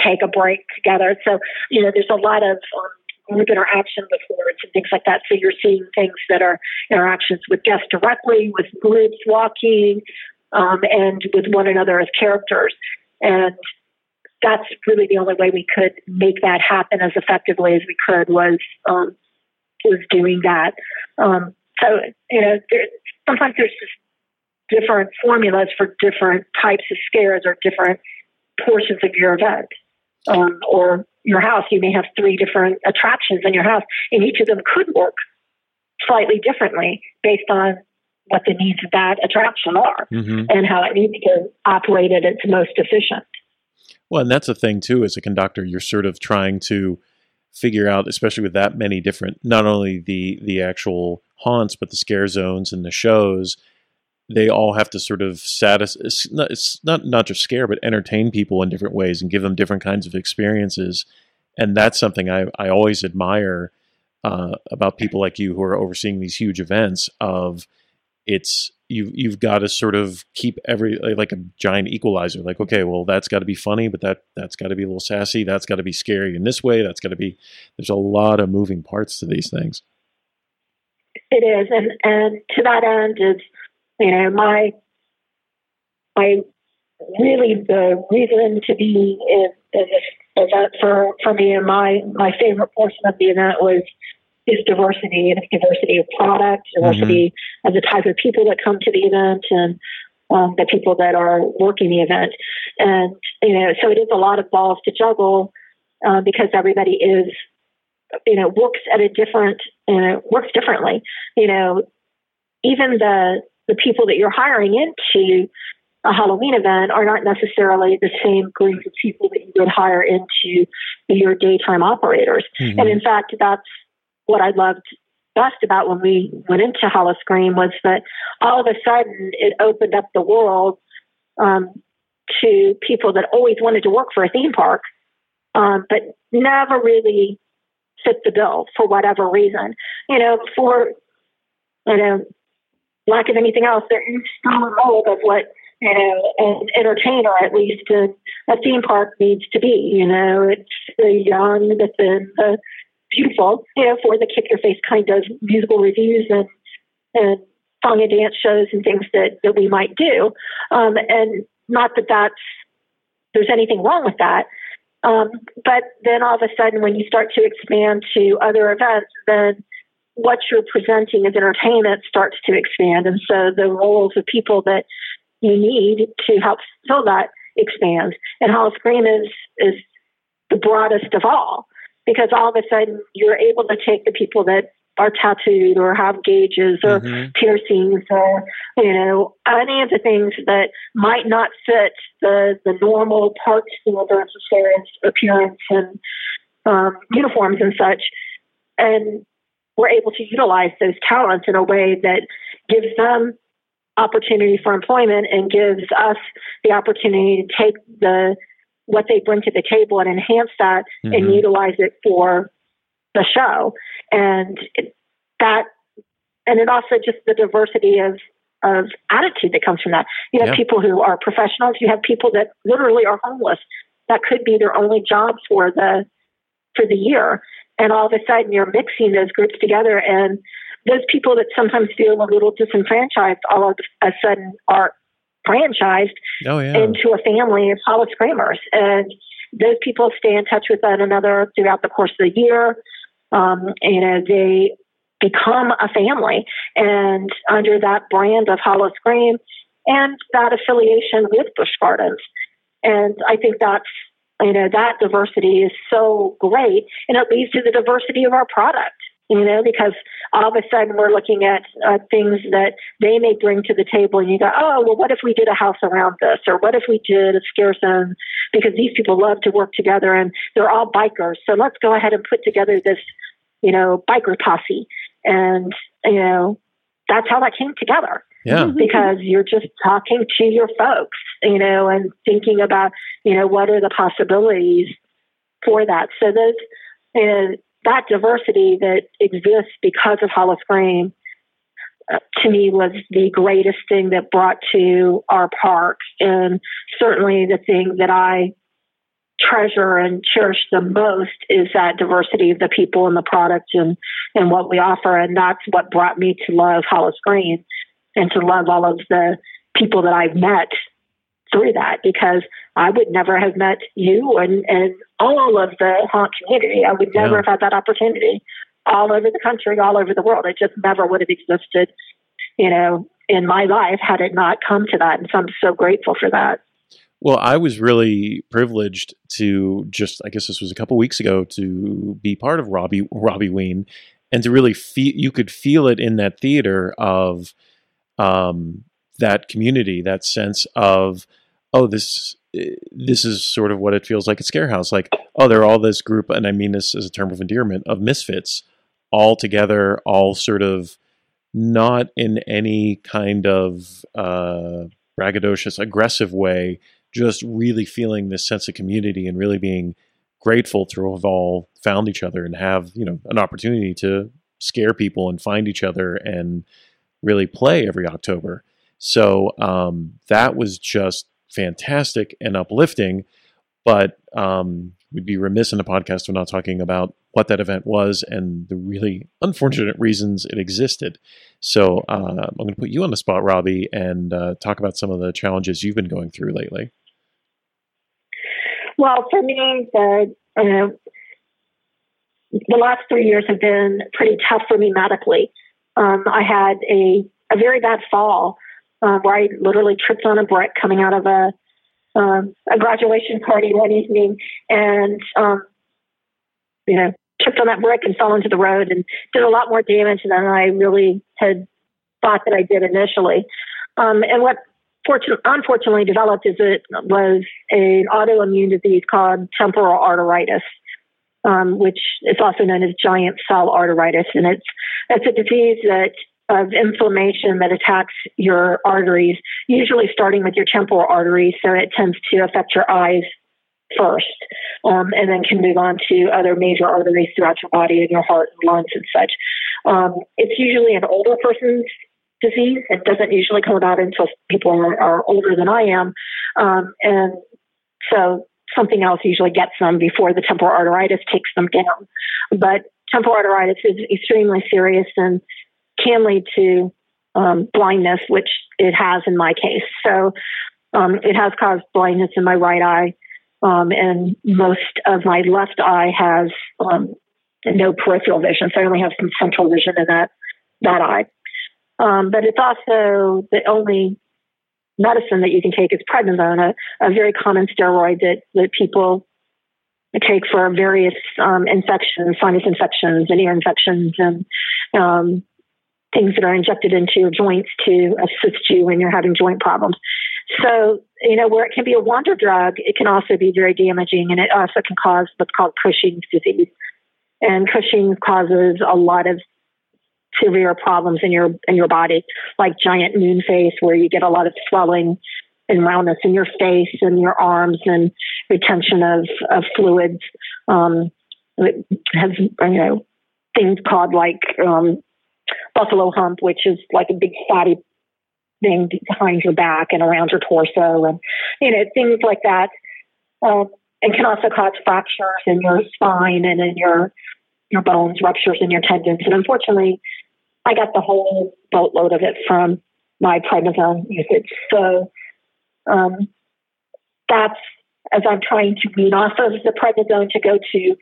take a break together. So you know, there's a lot of um, group interaction with hordes and things like that. So you're seeing things that are interactions with guests directly, with groups walking, um, and with one another as characters. And that's really the only way we could make that happen as effectively as we could was um, was doing that. Um, so you know, there, sometimes there's just different formulas for different types of scares or different portions of your event um, or your house. You may have three different attractions in your house, and each of them could work slightly differently based on what the needs of that attraction are Mm-hmm. and how it needs to operate at its most efficient. Well, and that's a thing too. As a conductor, you're sort of trying to figure out, especially with that many different, not only the the actual haunts, but the scare zones and the shows. They all have to sort of satisfy. It's not, it's not just scare, but entertain people in different ways and give them different kinds of experiences. And that's something I I always admire uh, about people like you who are overseeing these huge events. Of it's you you've got to sort of keep every like a giant equalizer. Like, okay, well, that's got to be funny, but that that's got to be a little sassy. That's got to be scary in this way. That's got to be. There's a lot of moving parts to these things. It is, and and to that end, is you know my my really the reason to be in, in this event for for me and my my favorite portion of the event was is diversity and diversity of product, diversity mm-hmm. of the type of people that come to the event, and um, the people that are working the event. And you know, so it is a lot of balls to juggle uh, because everybody is, you know, works at a different, uh, works differently. You know, even the the people that you're hiring into a Halloween event are not necessarily the same group of people that you would hire into your daytime operators. Mm-hmm. And in fact, that's what I loved best about when we went into Howl-O-Scream was that all of a sudden it opened up the world um, to people that always wanted to work for a theme park, um, but never really fit the bill for whatever reason. You know, for you know, lack of anything else, there is still a mold of what you know an entertainer, at least in a theme park, needs to be. You know, it's the young, the thin, the beautiful, you know, for the kick your face kind of musical reviews and and song and dance shows and things that that we might do. Um, and not that that's there's anything wrong with that. Um, but then all of a sudden, when you start to expand to other events, then what you're presenting as entertainment starts to expand. And so the roles of people that you need to help fill that expand. And Howl-O-Scream is, is the broadest of all because all of a sudden you're able to take the people that are tattooed or have gauges or mm-hmm. piercings or you know any of the things that might not fit the the normal park standards as appearance and um, uniforms and such, and we're able to utilize those talents in a way that gives them opportunity for employment and gives us the opportunity to take the what they bring to the table and enhance that mm-hmm. and utilize it for the show. And that, and it also just the diversity of, of attitude that comes from that. You have yeah. people who are professionals. You have people that literally are homeless. That could be their only job for the, for the year. And all of a sudden you're mixing those groups together and those people that sometimes feel a little disenfranchised all of a sudden are franchised oh, yeah. into a family of Howl-O-Screamers. And those people stay in touch with one another throughout the course of the year. Um, and they become a family. And under that brand of Howl-O-Scream and that affiliation with Busch Gardens. And I think that's you know that diversity is so great and it leads to the diversity of our product you know, because all of a sudden we're looking at uh, things that they may bring to the table, and you go, oh, well, what if we did a house around this, or what if we did a scare zone? Because these people love to work together, and they're all bikers, so let's go ahead and put together this, you know, biker posse, and you know, that's how that came together. Yeah. Because you're just talking to your folks, you know, and thinking about, you know, what are the possibilities for that. So those, you know, that diversity that exists because of Howl-O-Scream uh, to me was the greatest thing that brought to our park and certainly the thing that I treasure and cherish the most is that diversity of the people and the product and, and what we offer. And that's what brought me to love Howl-O-Scream and to love all of the people that I've met through that because I would never have met you and, and all of the haunt community. I would never yeah. have had that opportunity all over the country, all over the world. It just never would have existed, you know, in my life had it not come to that. And so I'm so grateful for that. Well, I was really privileged to just, I guess this was a couple weeks ago, to be part of Robbie Robbie Ween and to really feel, you could feel it in that theater of um, that community, that sense of, oh, this this is sort of what it feels like at Scarehouse. Like, oh, they're all this group, and I mean this as a term of endearment, of misfits, all together, all sort of not in any kind of uh, braggadocious, aggressive way, just really feeling this sense of community and really being grateful to have all found each other and have you know an opportunity to scare people and find each other and really play every October. So um, that was just fantastic and uplifting. But um, we'd be remiss in a podcast of not talking about what that event was and the really unfortunate reasons it existed. So uh, I'm going to put you on the spot, Robbie, and uh, talk about some of the challenges you've been going through lately. Well, for me, the uh, the last three years have been pretty tough for me medically. Um, I had a a very bad fall uh, where I literally tripped on a brick coming out of a um, a graduation party one evening, and um, you know tripped on that brick and fell into the road and did a lot more damage than I really had thought that I did initially. Um, and what fortunately, unfortunately developed is it was an autoimmune disease called temporal arteritis, um, which is also known as giant cell arteritis, and it's it's a disease that of inflammation that attacks your arteries, usually starting with your temporal arteries. So it tends to affect your eyes first, um, and then can move on to other major arteries throughout your body and your heart and lungs and such. Um, it's usually an older person's disease. It doesn't usually come about until people are, are older than I am, um, and so something else usually gets them before the temporal arteritis takes them down. But temporal arteritis is extremely serious and can lead to um, blindness, which it has in my case. So um, it has caused blindness in my right eye, um, and most of my left eye has um, no peripheral vision. So I only have some central vision in that that eye. Um, but it's also the only medicine that you can take is prednisone, a, a very common steroid that, that people take for various um, infections, sinus infections, and ear infections, and um, things that are injected into your joints to assist you when you're having joint problems. So, you know, where it can be a wonder drug, it can also be very damaging and it also can cause what's called Cushing's disease. And Cushing causes a lot of severe problems in your in your body, like giant moon face, where you get a lot of swelling and roundness in your face and your arms and retention of, of fluids. Um, it has you know things called like um, buffalo hump, which is like a big fatty thing behind your back and around your torso, and you know things like that. Um, and can also cause fractures in your spine and in your your bones, ruptures in your tendons. And unfortunately, I got the whole boatload of it from my prednisone usage. So um, that's as I'm trying to wean off of the prednisone to go to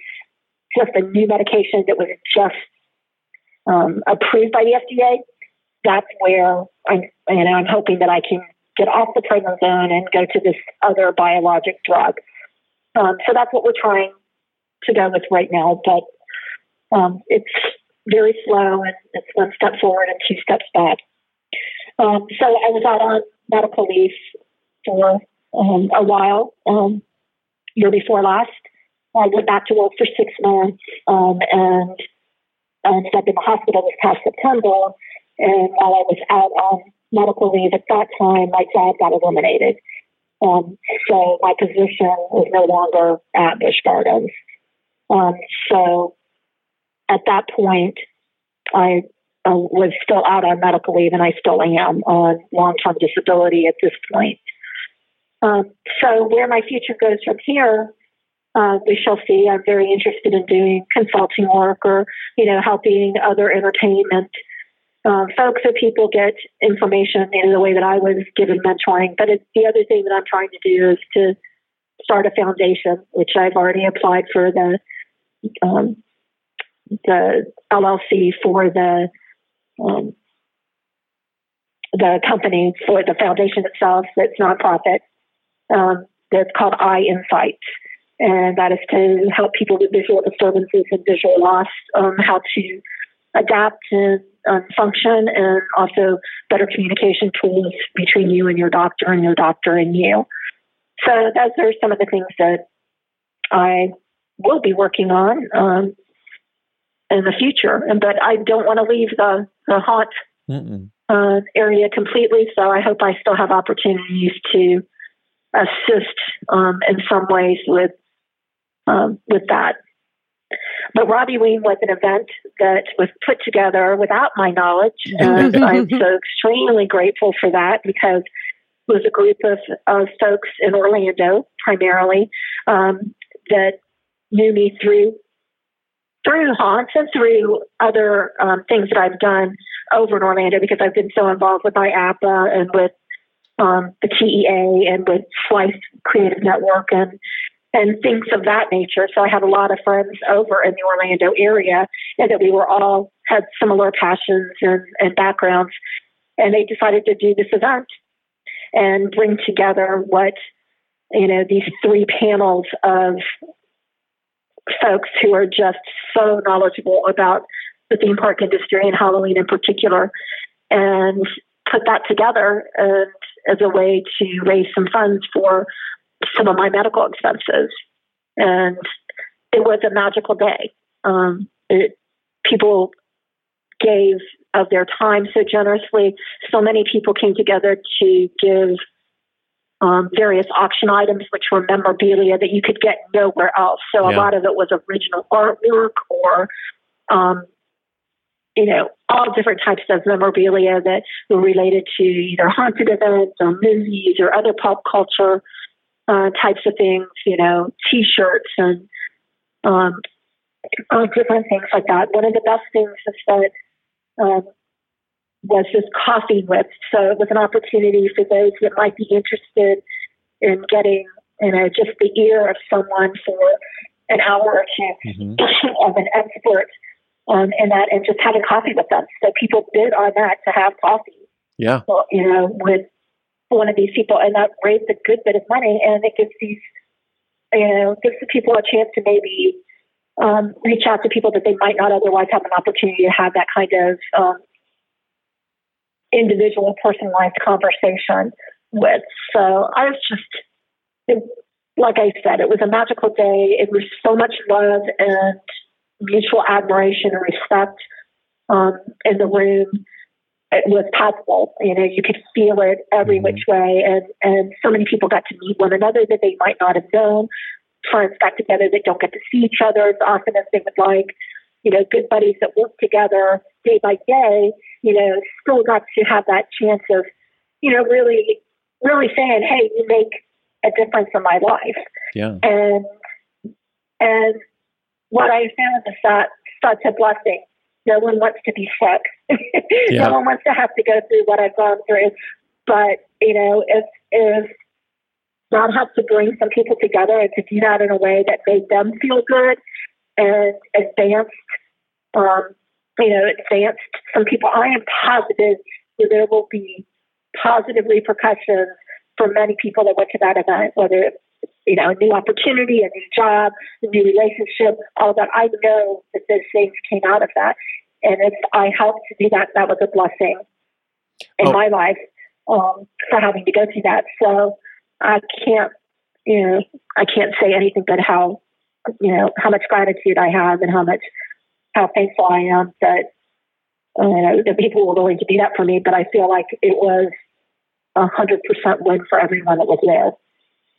just a new medication that was just um, approved by the FDA, that's where I'm, you know, I'm hoping that I can get off the prednisone and go to this other biologic drug. Um, so that's what we're trying to go with right now. But um, it's very slow and it's one step forward and two steps back. Um, so I was out on medical leave for um, a while, um, year before last. I went back to work for six months um, and ended up in the hospital this past September. And while I was out on medical leave at that time, my job got eliminated. Um, so my position was no longer at Busch Gardens. Um, so at that point, I uh, was still out on medical leave, and I still am on long term disability at this point. Um, so, where my future goes from here, uh, we shall see. I'm very interested in doing consulting work or, you know, helping other entertainment um, folks or people get information in the way that I was given mentoring. But the other thing that I'm trying to do is to start a foundation, which I've already applied for the um, the LLC for the um, the company for the foundation itself that's nonprofit. Um, that's called Eye Insights, and that is to help people with visual disturbances and visual loss um, how to adapt and um, function, and also better communication tools between you and your doctor, and your doctor and you. So those are some of the things that I will be working on. Um, in the future. And but I don't want to leave the the haunt uh, area completely. So I hope I still have opportunities to assist um, in some ways with um, with that. but Robbie Ween was an event that was put together without my knowledge, and I'm so extremely grateful for that because it was a group of, of folks in Orlando primarily um, that knew me through through haunts and through other um, things that I've done over in Orlando because I've been so involved with IAAPA and with um, the TEA and with Slice Creative Network and and things of that nature. So I had a lot of friends over in the Orlando area, and that we were all had similar passions and, and backgrounds. And they decided to do this event and bring together what you know these three panels of folks who are just so knowledgeable about the theme park industry and Halloween in particular, and put that together and as a way to raise some funds for some of my medical expenses. And it was a magical day. Um, it, people gave of their time so generously. So many people came together to give um, various auction items, which were memorabilia that you could get nowhere else. So yeah. a lot of it was original artwork or, um, you know, all different types of memorabilia that were related to either haunted events or movies or other pop culture uh, types of things, you know, T-shirts and um, uh, different things like that. One of the best things is that um, was just coffee with. So it was an opportunity for those that might be interested in getting, you know, just the ear of someone for an hour or 2 mm-hmm. of an expert um, in that, and just having coffee with them. So people bid on that to have coffee. Yeah. So, you know, with one of these people, and that raised a good bit of money, and it gives these, you know, gives the people a chance to maybe um, reach out to people that they might not otherwise have an opportunity to have that kind of um, individual, personalized conversation with. So I was just, it, like I said, it was a magical day. It was so much love and mutual admiration and respect um, in the room. It was palpable. You know, you could feel it every mm-hmm. which way, and and so many people got to meet one another that they might not have known. Friends got together that don't get to see each other as often as they would like. You know, good buddies that work together day by day you know, still got to have that chance of, you know, really, really saying, hey, you make a difference in my life. Yeah. And, and what I found is that such a blessing. No one wants to be sick. yeah. No one wants to have to go through what I've gone through. But, you know, if, if God has to bring some people together and to do that in a way that made them feel good and advanced um, you know, advanced some people. I am positive that there will be positive repercussions for many people that went to that event, whether it's, you know, a new opportunity, a new job, a new relationship, all that. I know that those things came out of that. And if I helped to do that, that was a blessing in oh. my life um, for having to go through that. So I can't, you know, I can't say anything but how, you know, how much gratitude I have and how much how thankful I am that uh, the people were willing to do that for me. But I feel like it was a hundred percent win for everyone that was there.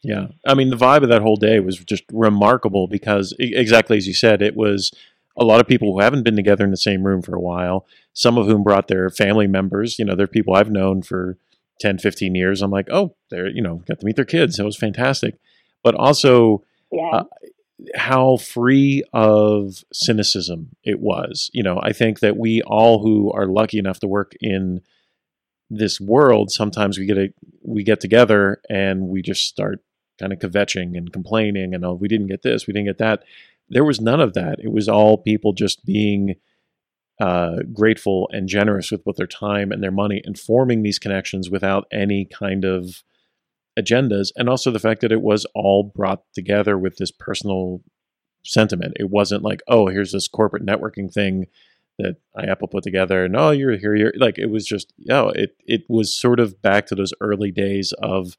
Yeah, I mean the vibe of that whole day was just remarkable because exactly as you said, it was a lot of people who haven't been together in the same room for a while. Some of whom brought their family members. You know, they're people I've known for 10, 15 years. I'm like, oh, they're you know got to meet their kids. It was fantastic. But also, yeah. uh, how free of cynicism it was. You know, I think that we all who are lucky enough to work in this world, sometimes we get a, we get together and we just start kind of kvetching and complaining and oh, we didn't get this, we didn't get that. There was none of that. It was all people just being uh, grateful and generous with both their time and their money and forming these connections without any kind of agendas, and also the fact that it was all brought together with this personal sentiment. It wasn't like, oh, here's this corporate networking thing that IAAPA put together, and oh, you're here, you're like it was just, you know, it it was sort of back to those early days of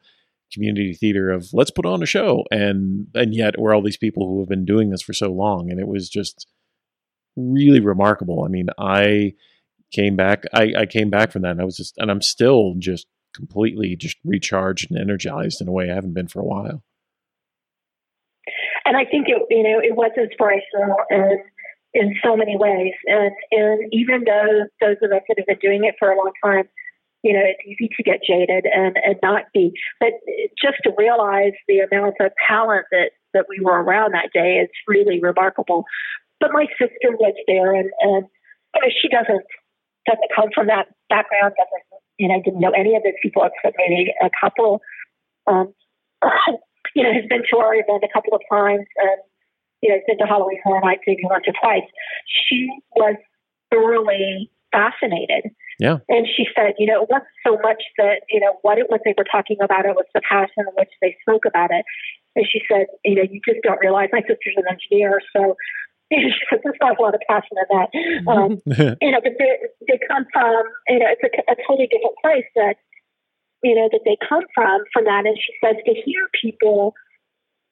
community theater of let's put on a show, and and yet we're all these people who have been doing this for so long, and it was just really remarkable. I mean, I came back, I, I came back from that, and I was just, and I'm still just completely just recharged and energized in a way I haven't been for a while. And I think it, you know, it was inspirational, and in so many ways. And and even though those of us that have been doing it for a long time, you know, it's easy to get jaded and, and not be. But just to realize the amount of talent that, that we were around that day is really remarkable. But my sister was there and, and you know, she doesn't doesn't come from that background, doesn't you I didn't know any of those people except maybe a couple. Um, you know, has been to our event a couple of times and you know, has been to Halloween Horror Nights maybe once or twice. She was thoroughly fascinated. Yeah. And she said, you know, it wasn't so much that, you know, what it was they were talking about, it was the passion in which they spoke about it. And she said, you know, you just don't realize my sister's an engineer, so you know, she there's not a lot of passion in that. Um, you know, but they, they come from, you know, it's a, a totally different place that, you know, that they come from, from that. And she says to hear people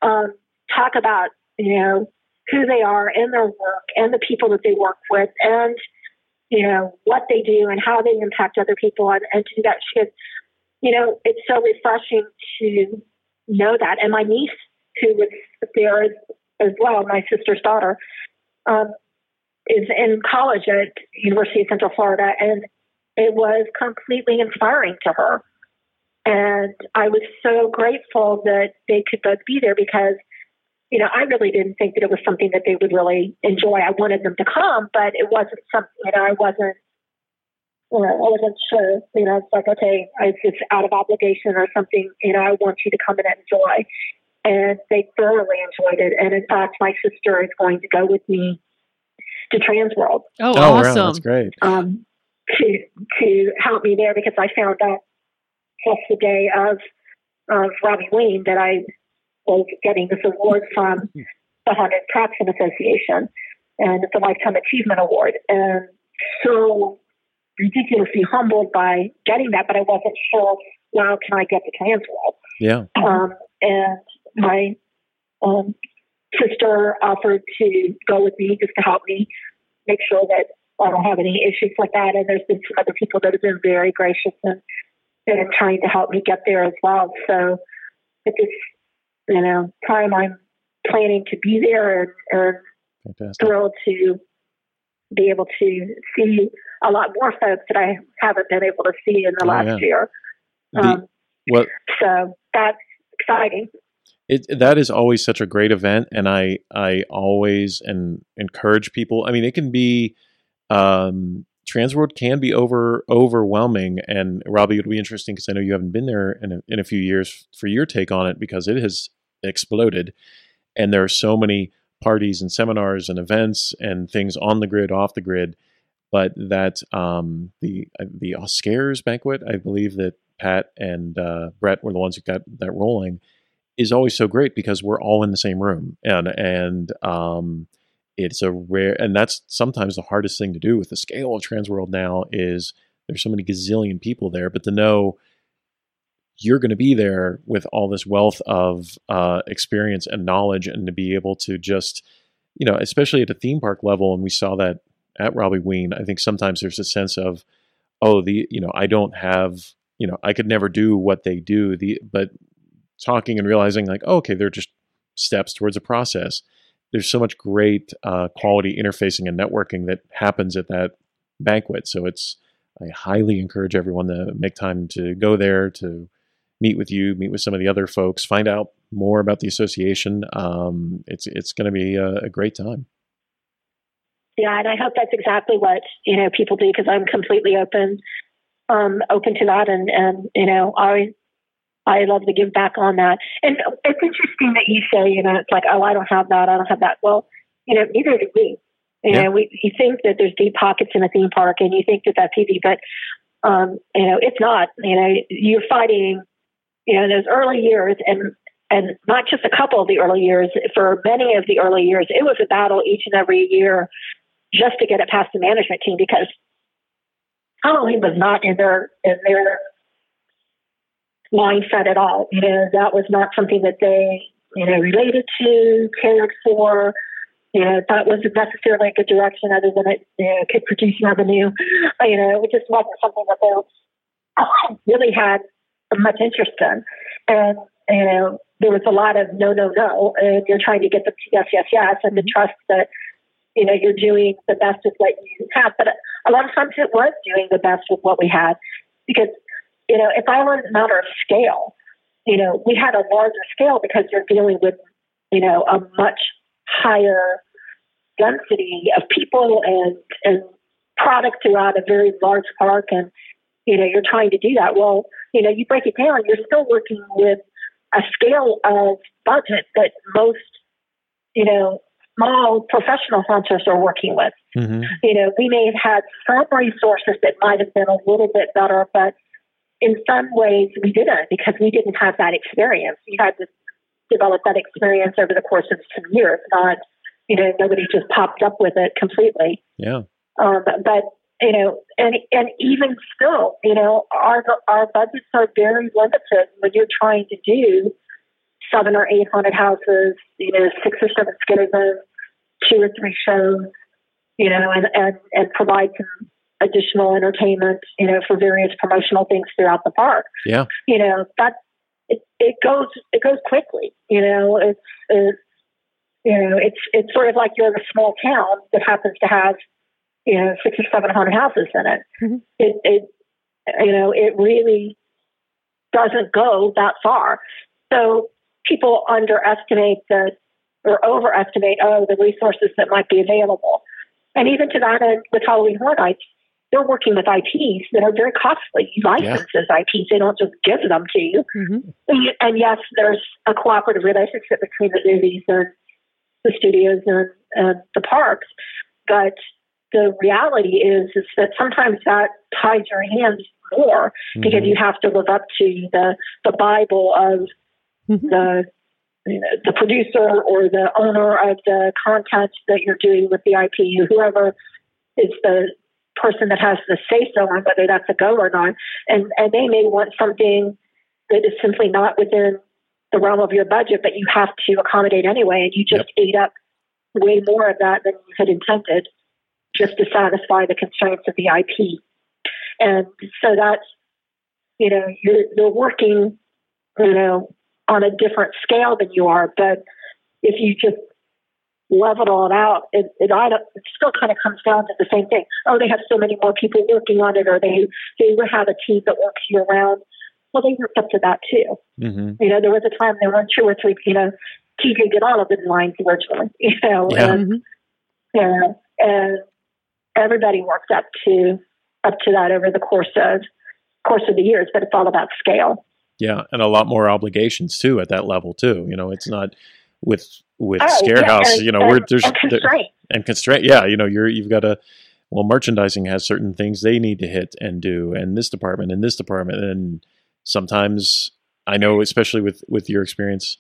um, talk about you know, who they are and their work and the people that they work with and, you know, what they do and how they impact other people and, and to do that. She goes, you know, it's so refreshing to know that. And my niece, who was there as, well, my sister's daughter, um, is in college at University of Central Florida, and it was completely inspiring to her. And I was so grateful that they could both be there because you know, I really didn't think that it was something that they would really enjoy. I wanted them to come, but it wasn't something, you know, I wasn't, you know, I wasn't sure, you know, it's like, okay, it's just out of obligation or something, you know, I want you to come and enjoy. And they thoroughly enjoyed it. And in fact, my sister is going to go with me to Transworld. Oh, oh, wow, awesome. that's great. Um, to, to help me there because I found out just the day of, of Robbie Ween that I was getting this award from the Haunted Attraction Association, and it's a Lifetime Achievement Award. And so ridiculously humbled by getting that, but I wasn't sure, wow, can I get the Transworld? Yeah. Um, and my um, sister offered to go with me just to help me make sure that I don't have any issues like that. And there's been some other people that have been very gracious and, and trying to help me get there as well. So at this, you know, time I'm planning to be there and, and Fantastic. thrilled to be able to see a lot more folks that I haven't been able to see in the Oh, last yeah. year. The- Um, Well, so that's exciting. It that is always such a great event and i i always and encourage people i mean it can be um transworld can be over overwhelming and robbie it'll be interesting because i know you haven't been there in a, in a few years for your take on it because it has exploded and there are so many parties and seminars and events and things on the grid off the grid but that um the the scares banquet i believe that pat and uh, brett were the ones who got that rolling is always so great because we're all in the same room and and um it's a rare and that's sometimes the hardest thing to do with the scale of transworld now is there's so many gazillion people there but to know you're going to be there with all this wealth of uh, experience and knowledge and to be able to just you know especially at a theme park level and we saw that at robbie ween i think sometimes there's a sense of oh the you know i don't have you know i could never do what they do the but talking and realizing like oh, okay they're just steps towards a process. There's so much great uh, quality interfacing and networking that happens at that banquet. So it's i highly encourage everyone to make time to go there to meet with you meet with some of the other folks find out more about the association. Um, it's it's going to be a, a great time. Yeah, and I hope that's exactly what you know people do because I'm completely open, um, open to that, and and you know I I love to give back on that. And it's interesting that you say you know it's like oh I don't have that I don't have that. Well, you know neither do we. You Yeah. know we you think that there's deep pockets in a theme park, and you think that that's easy, but um, you know it's not. You know you're fighting. You know those early years and. And not just a couple of the early years, for many of the early years, it was a battle each and every year just to get it past the management team because Halloween was not in their in their mindset at all. You know, that was not something that they, you know, related to, cared for. You know, that wasn't necessarily a good direction other than it you know, could produce revenue. Uh, You know, it just wasn't something that they really had much interest in. And, you know, there was a lot of no, no, no, and you're trying to get them to yes, yes, yes, and to trust that you know, you're doing the best with what you have. But a lot of times it was doing the best with what we had because, you know, if I was a matter of scale, you know, we had a larger scale because you're dealing with, you know, a much higher density of people and, and product throughout a very large park and, you know, you're trying to do that. Well, you know, you break it down, you're still working with a scale of budget that most, you know, small professional hunters are working with. Mm-hmm. You know, we may have had some resources that might have been a little bit better, but in some ways we didn't because we didn't have that experience. We had to develop that experience over the course of some years, not, you know, nobody just popped up with it completely. Yeah. Um, but you know, and and even still, you know, our our budgets are very limited when you're trying to do seven or eight haunted houses, you know, six or seven scare zones, two or three shows, you know, and and and provide some additional entertainment, you know, for various promotional things throughout the park. Yeah. You know, that it, it goes it goes quickly. You know, it's it's you know, it's it's sort of like you're in a small town that happens to have you know, six or seven hundred houses in it. Mm-hmm. It, it, you know, it really doesn't go that far. So people underestimate the or overestimate, oh, the resources that might be available. And even to that end, with Halloween Horror Nights, they're working with IPs that are very costly. You license yeah. IPs; they don't just give them to you. Mm-hmm. And, and yes, there's a cooperative relationship between the movies and the studios and, and the parks, but the reality is is that sometimes that ties your hands more mm-hmm. because you have to live up to the the Bible of mm-hmm. the you know, the producer or the owner of the content that you're doing with the IP, whoever is the person that has the say so on whether that's a go or not. And and they may want something that is simply not within the realm of your budget, but you have to accommodate anyway, and you just yep. ate up way more of that than you had intended just to satisfy the constraints of the IP. And so that's, you know, you're, you're working, you know, on a different scale than you are. But if you just level it all out, it, it, it still kind of comes down to the same thing. Oh, they have so many more people working on it, or they, they have a team that works year round. Well, they worked up to that too. Mm-hmm. You know, there was a time there were two or three, you know, TJ did all of the designs originally, you know, yeah. and, mm-hmm. yeah, and everybody worked up to up to that over the course of course of the years, but it's all about scale. Yeah, and a lot more obligations too at that level too. You know, it's not with with oh, Scarehouse. Yeah, you know, and, we're there's and constraint. and constraint. Yeah, you know, you're you've got a Well, merchandising has certain things they need to hit and do, and this department and this department, and sometimes I know, especially with with your experience,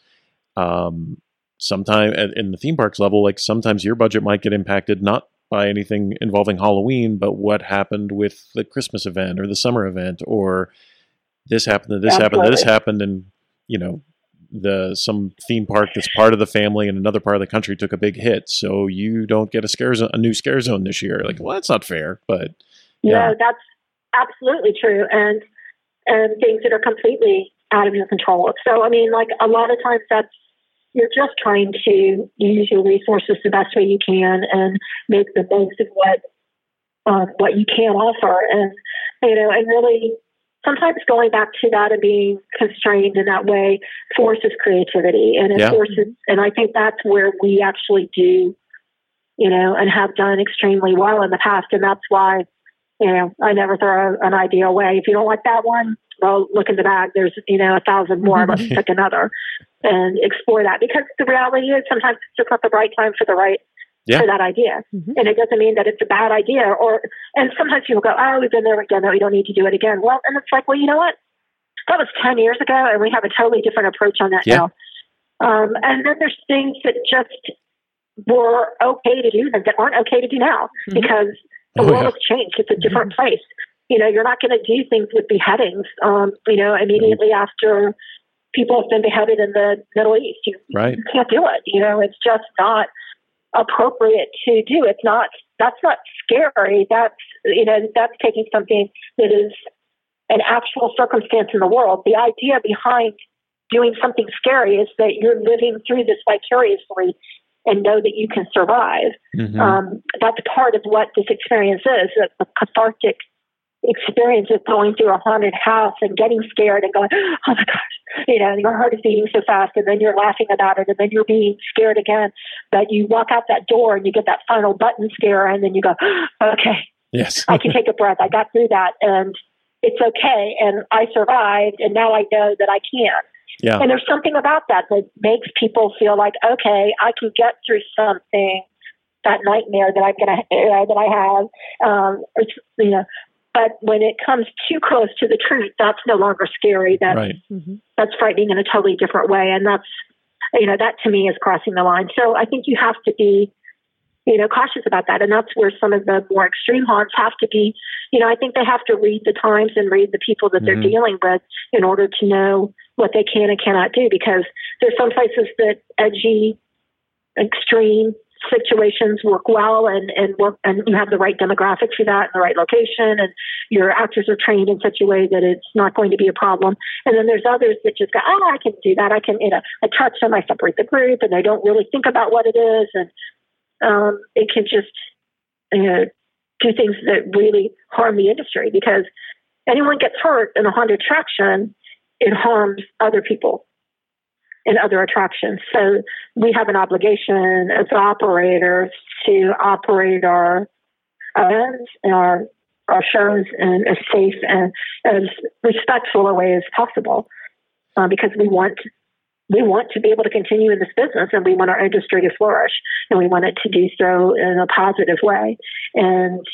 um, sometime at, in the theme parks level, like sometimes your budget might get impacted not by anything involving Halloween, but what happened with the Christmas event or the summer event, or this happened, this Absolutely. happened, this happened, and you know, the some theme park that's part of the family in another part of the country took a big hit, so you don't get a scare zone, a new scare zone this year. Like, well, that's not fair, but yeah, no, that's absolutely true, and and things that are completely out of your control. So, I mean, like a lot of times that's you're just trying to use your resources the best way you can and make the most of what um, what you can offer, and you know, and really sometimes going back to that and being constrained in that way forces creativity and it yeah. forces, and I think that's where we actually do, you know, and have done extremely well in the past, and that's why. You know, I never throw an idea away. If you don't like that one, well, look in the bag. There's, you know, a thousand more. Let's pick another and explore that because the reality is sometimes it's just not the right time for the right yeah. for that idea. Mhm. And it doesn't mean that it's a bad idea or and sometimes people go, Oh, we've been there again, no, we don't need to do it again. Well and it's like, well, you know what? That was ten years ago and we have a totally different approach on that Yeah. now. Um, and then there's things that just were okay to do then that aren't okay to do now Mhm. because the Oh, world yeah. has changed. It's a different place. You know, you're not going to do things with beheadings, um, you know, immediately after people have been beheaded in the Middle East. You, Right. you can't do it. You know, it's just not appropriate to do. It's not, that's not scary. That's, you know, that's taking something that is an actual circumstance in the world. The idea behind doing something scary is that you're living through this vicariously and know that you can survive. Mhm. Um, that's part of what this experience is the cathartic experience of going through a haunted house and getting scared and going, oh my gosh, you know, your heart is beating so fast, and then you're laughing about it, and then you're being scared again. But you walk out that door and you get that final button scare, and then you go, okay, yes. I can take a breath. I got through that, and it's okay, and I survived, and now I know that I can. yeah. And there's something about that that makes people feel like, okay, I can get through something, that nightmare that I'm gonna uh, that I have, um, or, you know. But when it comes too close to the truth, that's no longer scary. That's Right. Mhm. that's frightening in a totally different way, and that's you know that to me is crossing the line. So I think you have to be you know cautious about that, and that's where some of the more extreme haunts have to be. You know, I think they have to read the times and read the people that they're Mhm. dealing with in order to know what they can and cannot do. Because there's some places that edgy, extreme situations work well and and work and you have the right demographics for that and the right location and your actors are trained in such a way that it's not going to be a problem. And then there's others that just go oh i can do that. I can you know i touch them i separate the group and they don't really think about what it is. And um it can just you know do things that really harm the industry because anyone gets hurt in a haunted attraction it harms other people in other attractions. So we have an obligation as operators to operate our events and our our shows in as safe and as respectful a way as possible, uh, because we want we want to be able to continue in this business and we want our industry to flourish and we want it to do so in a positive way. And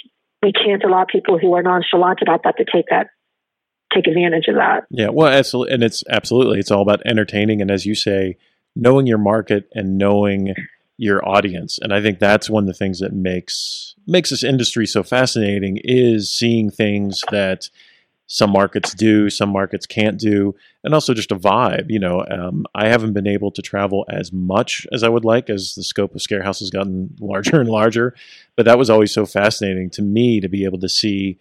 we can't allow people who are nonchalant about that to take that take advantage of that. Yeah, well, absolutely, and it's absolutely it's all about entertaining, and as you say, knowing your market and knowing your audience, and I think that's one of the things that makes makes this industry so fascinating is seeing things that some markets do, some markets can't do, and also just a vibe. You know, um, I haven't been able to travel as much as I would like as the scope of Scarehouse has gotten larger and larger, but that was always so fascinating to me to be able to see.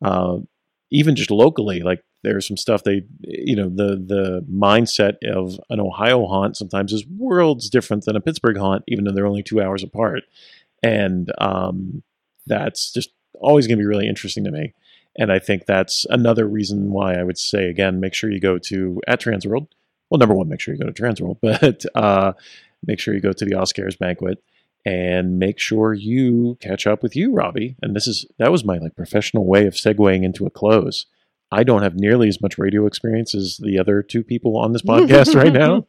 Uh, even just locally, like there's some stuff they, you know, the the mindset of an Ohio haunt sometimes is worlds different than a Pittsburgh haunt, even though they're only two hours apart, and um, that's just always going to be really interesting to me. And I think that's another reason why I would say again, make sure you go to at Transworld. Well, number one, make sure you go to Transworld, but uh, make sure you go to the Oscars banquet and make sure you catch up with you, Robbie. And this is that was my like professional way of segueing into a close. I don't have nearly as much radio experience as the other two people on this podcast right now,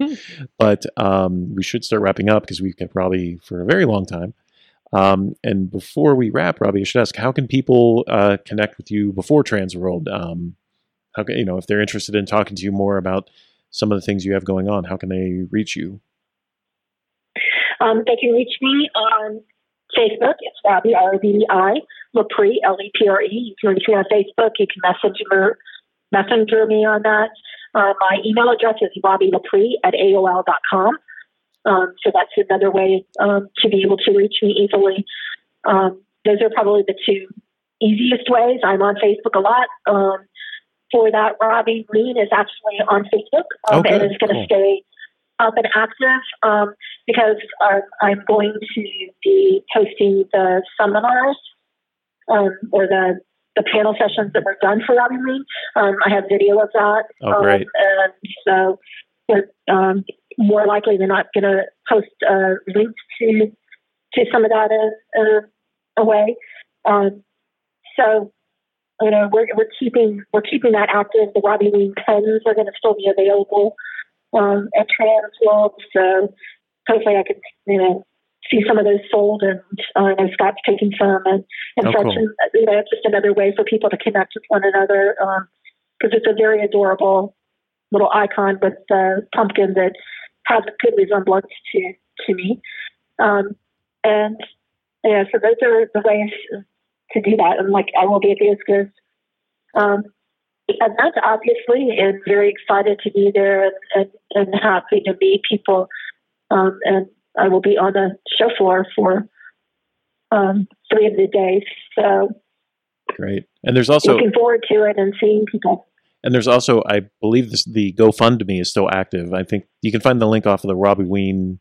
but um, we should start wrapping up because we've got Robbie for a very long time. Um, and before we wrap, Robbie, I should ask, how can people uh, connect with you before Transworld? Um, how can you know if they're interested in talking to you more about some of the things you have going on? How can they reach you? Um, they can reach me on Facebook. It's Robbie R O B B I Lepre L E P R E. You can reach me on Facebook. You can messenger messenger me on that. Uh, my email address is Robbie Lepre at AOL.com. Um, so that's another way um, to be able to reach me easily. Um, those are probably the two easiest ways. I'm on Facebook a lot. Um, for that, Robbie Ween is actually on Facebook um, Okay, and is going to cool. stay up and active um, because uh, I'm going to be hosting the seminars um, or the the panel sessions that were done for Robbie Ween. Um, I have video of that. Oh, um, great. and so um, more likely than not going to post uh, links to to some of that in, uh, away. Um, so you know we're we're keeping we're keeping that active. The Robbie Ween pens are going to still be available um, at Transworld. So hopefully I can you know see some of those sold and uh, I know Scott's taking some and, and Oh, such. cool. And you know it's just another way for people to connect with one another Um because it's a very adorable little icon with the pumpkin that has a good resemblance to to me. Um, and yeah, so those are the ways to do that. And like I will be at the Oscars um, event, obviously, and very excited to be there and, and, and happy to meet people. Um, and I will be on the show floor for um, three of the days. So Great. And there's also looking forward to it and seeing people. And there's also, I believe, this, the GoFundMe is still active. I think you can find the link off of the Robbie Ween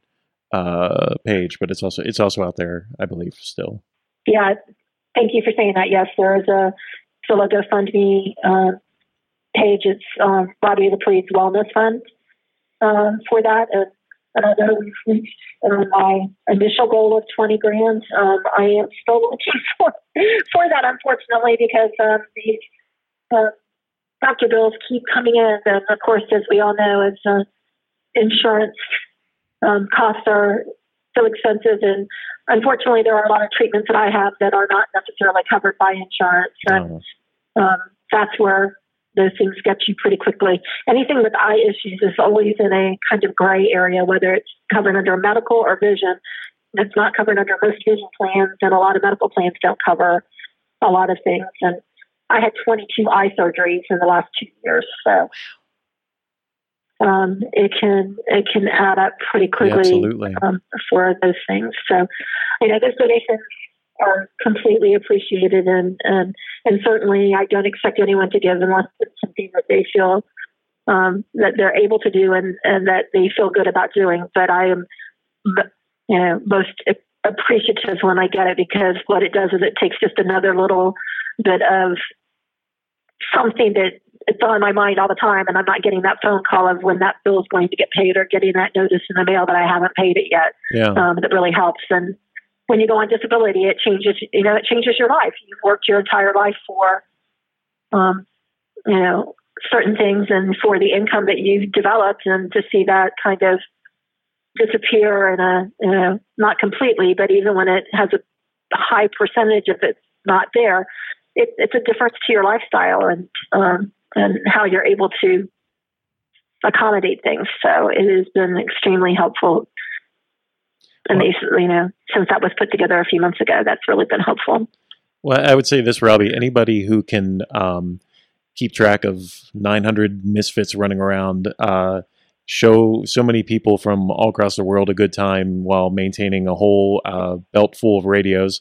uh, page, but it's also it's also out there, I believe, still. Yeah, thank you for saying that. Yes, there is a still a GoFundMe uh, page. It's um, Robbie Lepre's Wellness Fund um, for that, and, and although we've reached uh, my initial goal of twenty grand, um, I am still looking for for that, unfortunately, because um, these uh, doctor bills keep coming in, and of course, as we all know, as uh, insurance um, costs are so expensive, and unfortunately, there are a lot of treatments that I have that are not necessarily covered by insurance, and Oh, um, that's where those things get you pretty quickly. Anything with eye issues is always in a kind of gray area, whether it's covered under medical or vision. It's not covered under most vision plans, and a lot of medical plans don't cover a lot of things. And I had 22 eye surgeries in the last two years, so um, it can it can add up pretty yeah, quickly absolutely. um, for those things. So, you know, those donations are completely appreciated, and and and certainly I don't expect anyone to give unless it's something that they feel um, that they're able to do and and that they feel good about doing. But I am, you know, most appreciative when I get it because what it does is it takes just another little bit of something that it's on my mind all the time and I'm not getting that phone call of when that bill is going to get paid or getting that notice in the mail that I haven't paid it yet. Yeah. Um, that really helps. And when you go on disability, it changes, you know, it changes your life. You've worked your entire life for, um, you know, certain things and for the income that you've developed and to see that kind of disappear in a, you know, not completely, but even when it has a high percentage of it's not there, it, it's a difference to your lifestyle and, um, and how you're able to accommodate things. So it has been extremely helpful. And they, you know, since that was put together a few months ago, that's really been helpful. Well, I would say this, Robbie. Anybody who can um, keep track of 900 misfits running around, uh, show so many people from all across the world a good time while maintaining a whole uh, belt full of radios,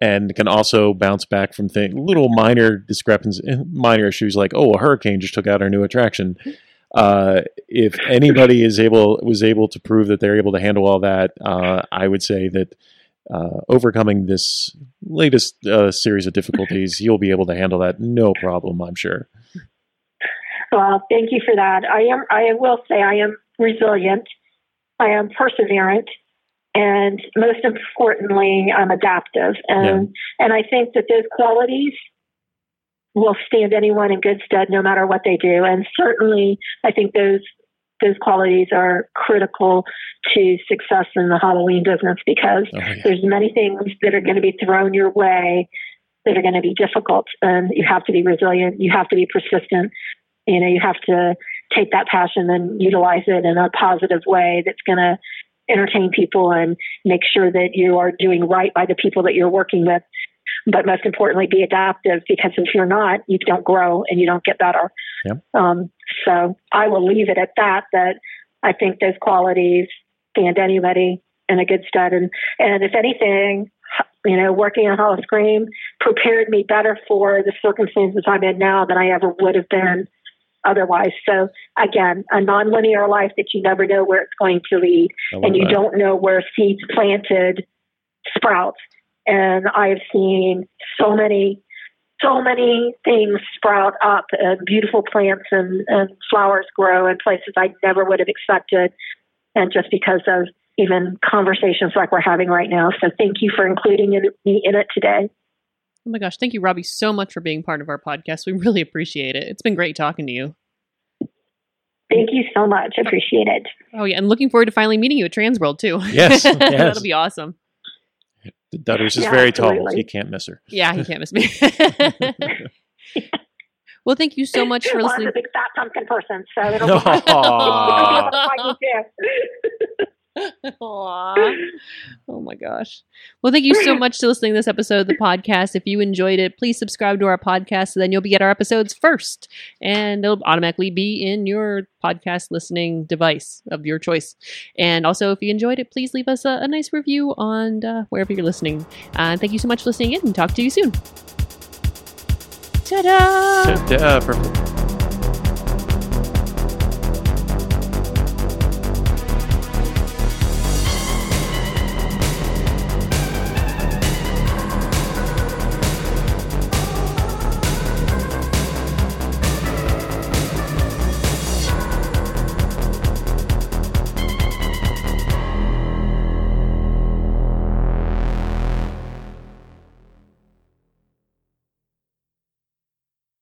and can also bounce back from thing, little minor discrepancies, minor issues like, oh, a hurricane just took out our new attraction. Uh, if anybody is able was able to prove that they're able to handle all that, uh, I would say that uh, overcoming this latest uh, series of difficulties, you'll be able to handle that no problem, I'm sure. Well, thank you for that. I am. I will say I am resilient. I am perseverant, and most importantly, I'm adaptive. And and I think that those qualities will stand anyone in good stead, no matter what they do. And certainly, I think those those qualities are critical to success in the Halloween business because Oh, yeah. there's many things that are going to be thrown your way that are going to be difficult and you have to be resilient you have to be persistent you know you have to take that passion and utilize it in a positive way that's going to entertain people and make sure that you are doing right by the people that you're working with but most importantly be adaptive because if you're not you don't grow and you don't get better Yep. um, so i will leave it at that that i think those qualities stand anybody in a good stead and and if anything you know working on Howl-O-Scream prepared me better for the circumstances i'm in now than i ever would have been otherwise so again a nonlinear life that you never know where it's going to lead and you that. don't know where seeds planted sprout. And I've seen so many, so many things sprout up and beautiful plants and, and flowers grow in places I never would have expected. And just because of even conversations like we're having right now. So thank you for including it- me in it today. Oh my gosh, thank you, Robbie, so much for being part of our podcast. We really appreciate it. It's been great talking to you. Thank you so much. Appreciate it. Oh yeah, and looking forward to finally meeting you at Transworld too. Yes, yes. that'll be awesome. Dutters is Yeah, very tall. He can't miss her. Yeah, he can't miss me. well, thank you so much for Well, I'm listening. a big fat pumpkin person, so it'll be Aw. I'll be able to find you too. Aw. Oh my gosh. Well, thank you so much to listening to this episode of the podcast. If you enjoyed it, please subscribe to our podcast so then you'll be get our episodes first. And they'll automatically be in your podcast listening device of your choice. And also, if you enjoyed it, please leave us a, a nice review on uh, wherever you're listening. And thank you so much for listening in and talk to you soon. Ta-da! Ta-da, perfect.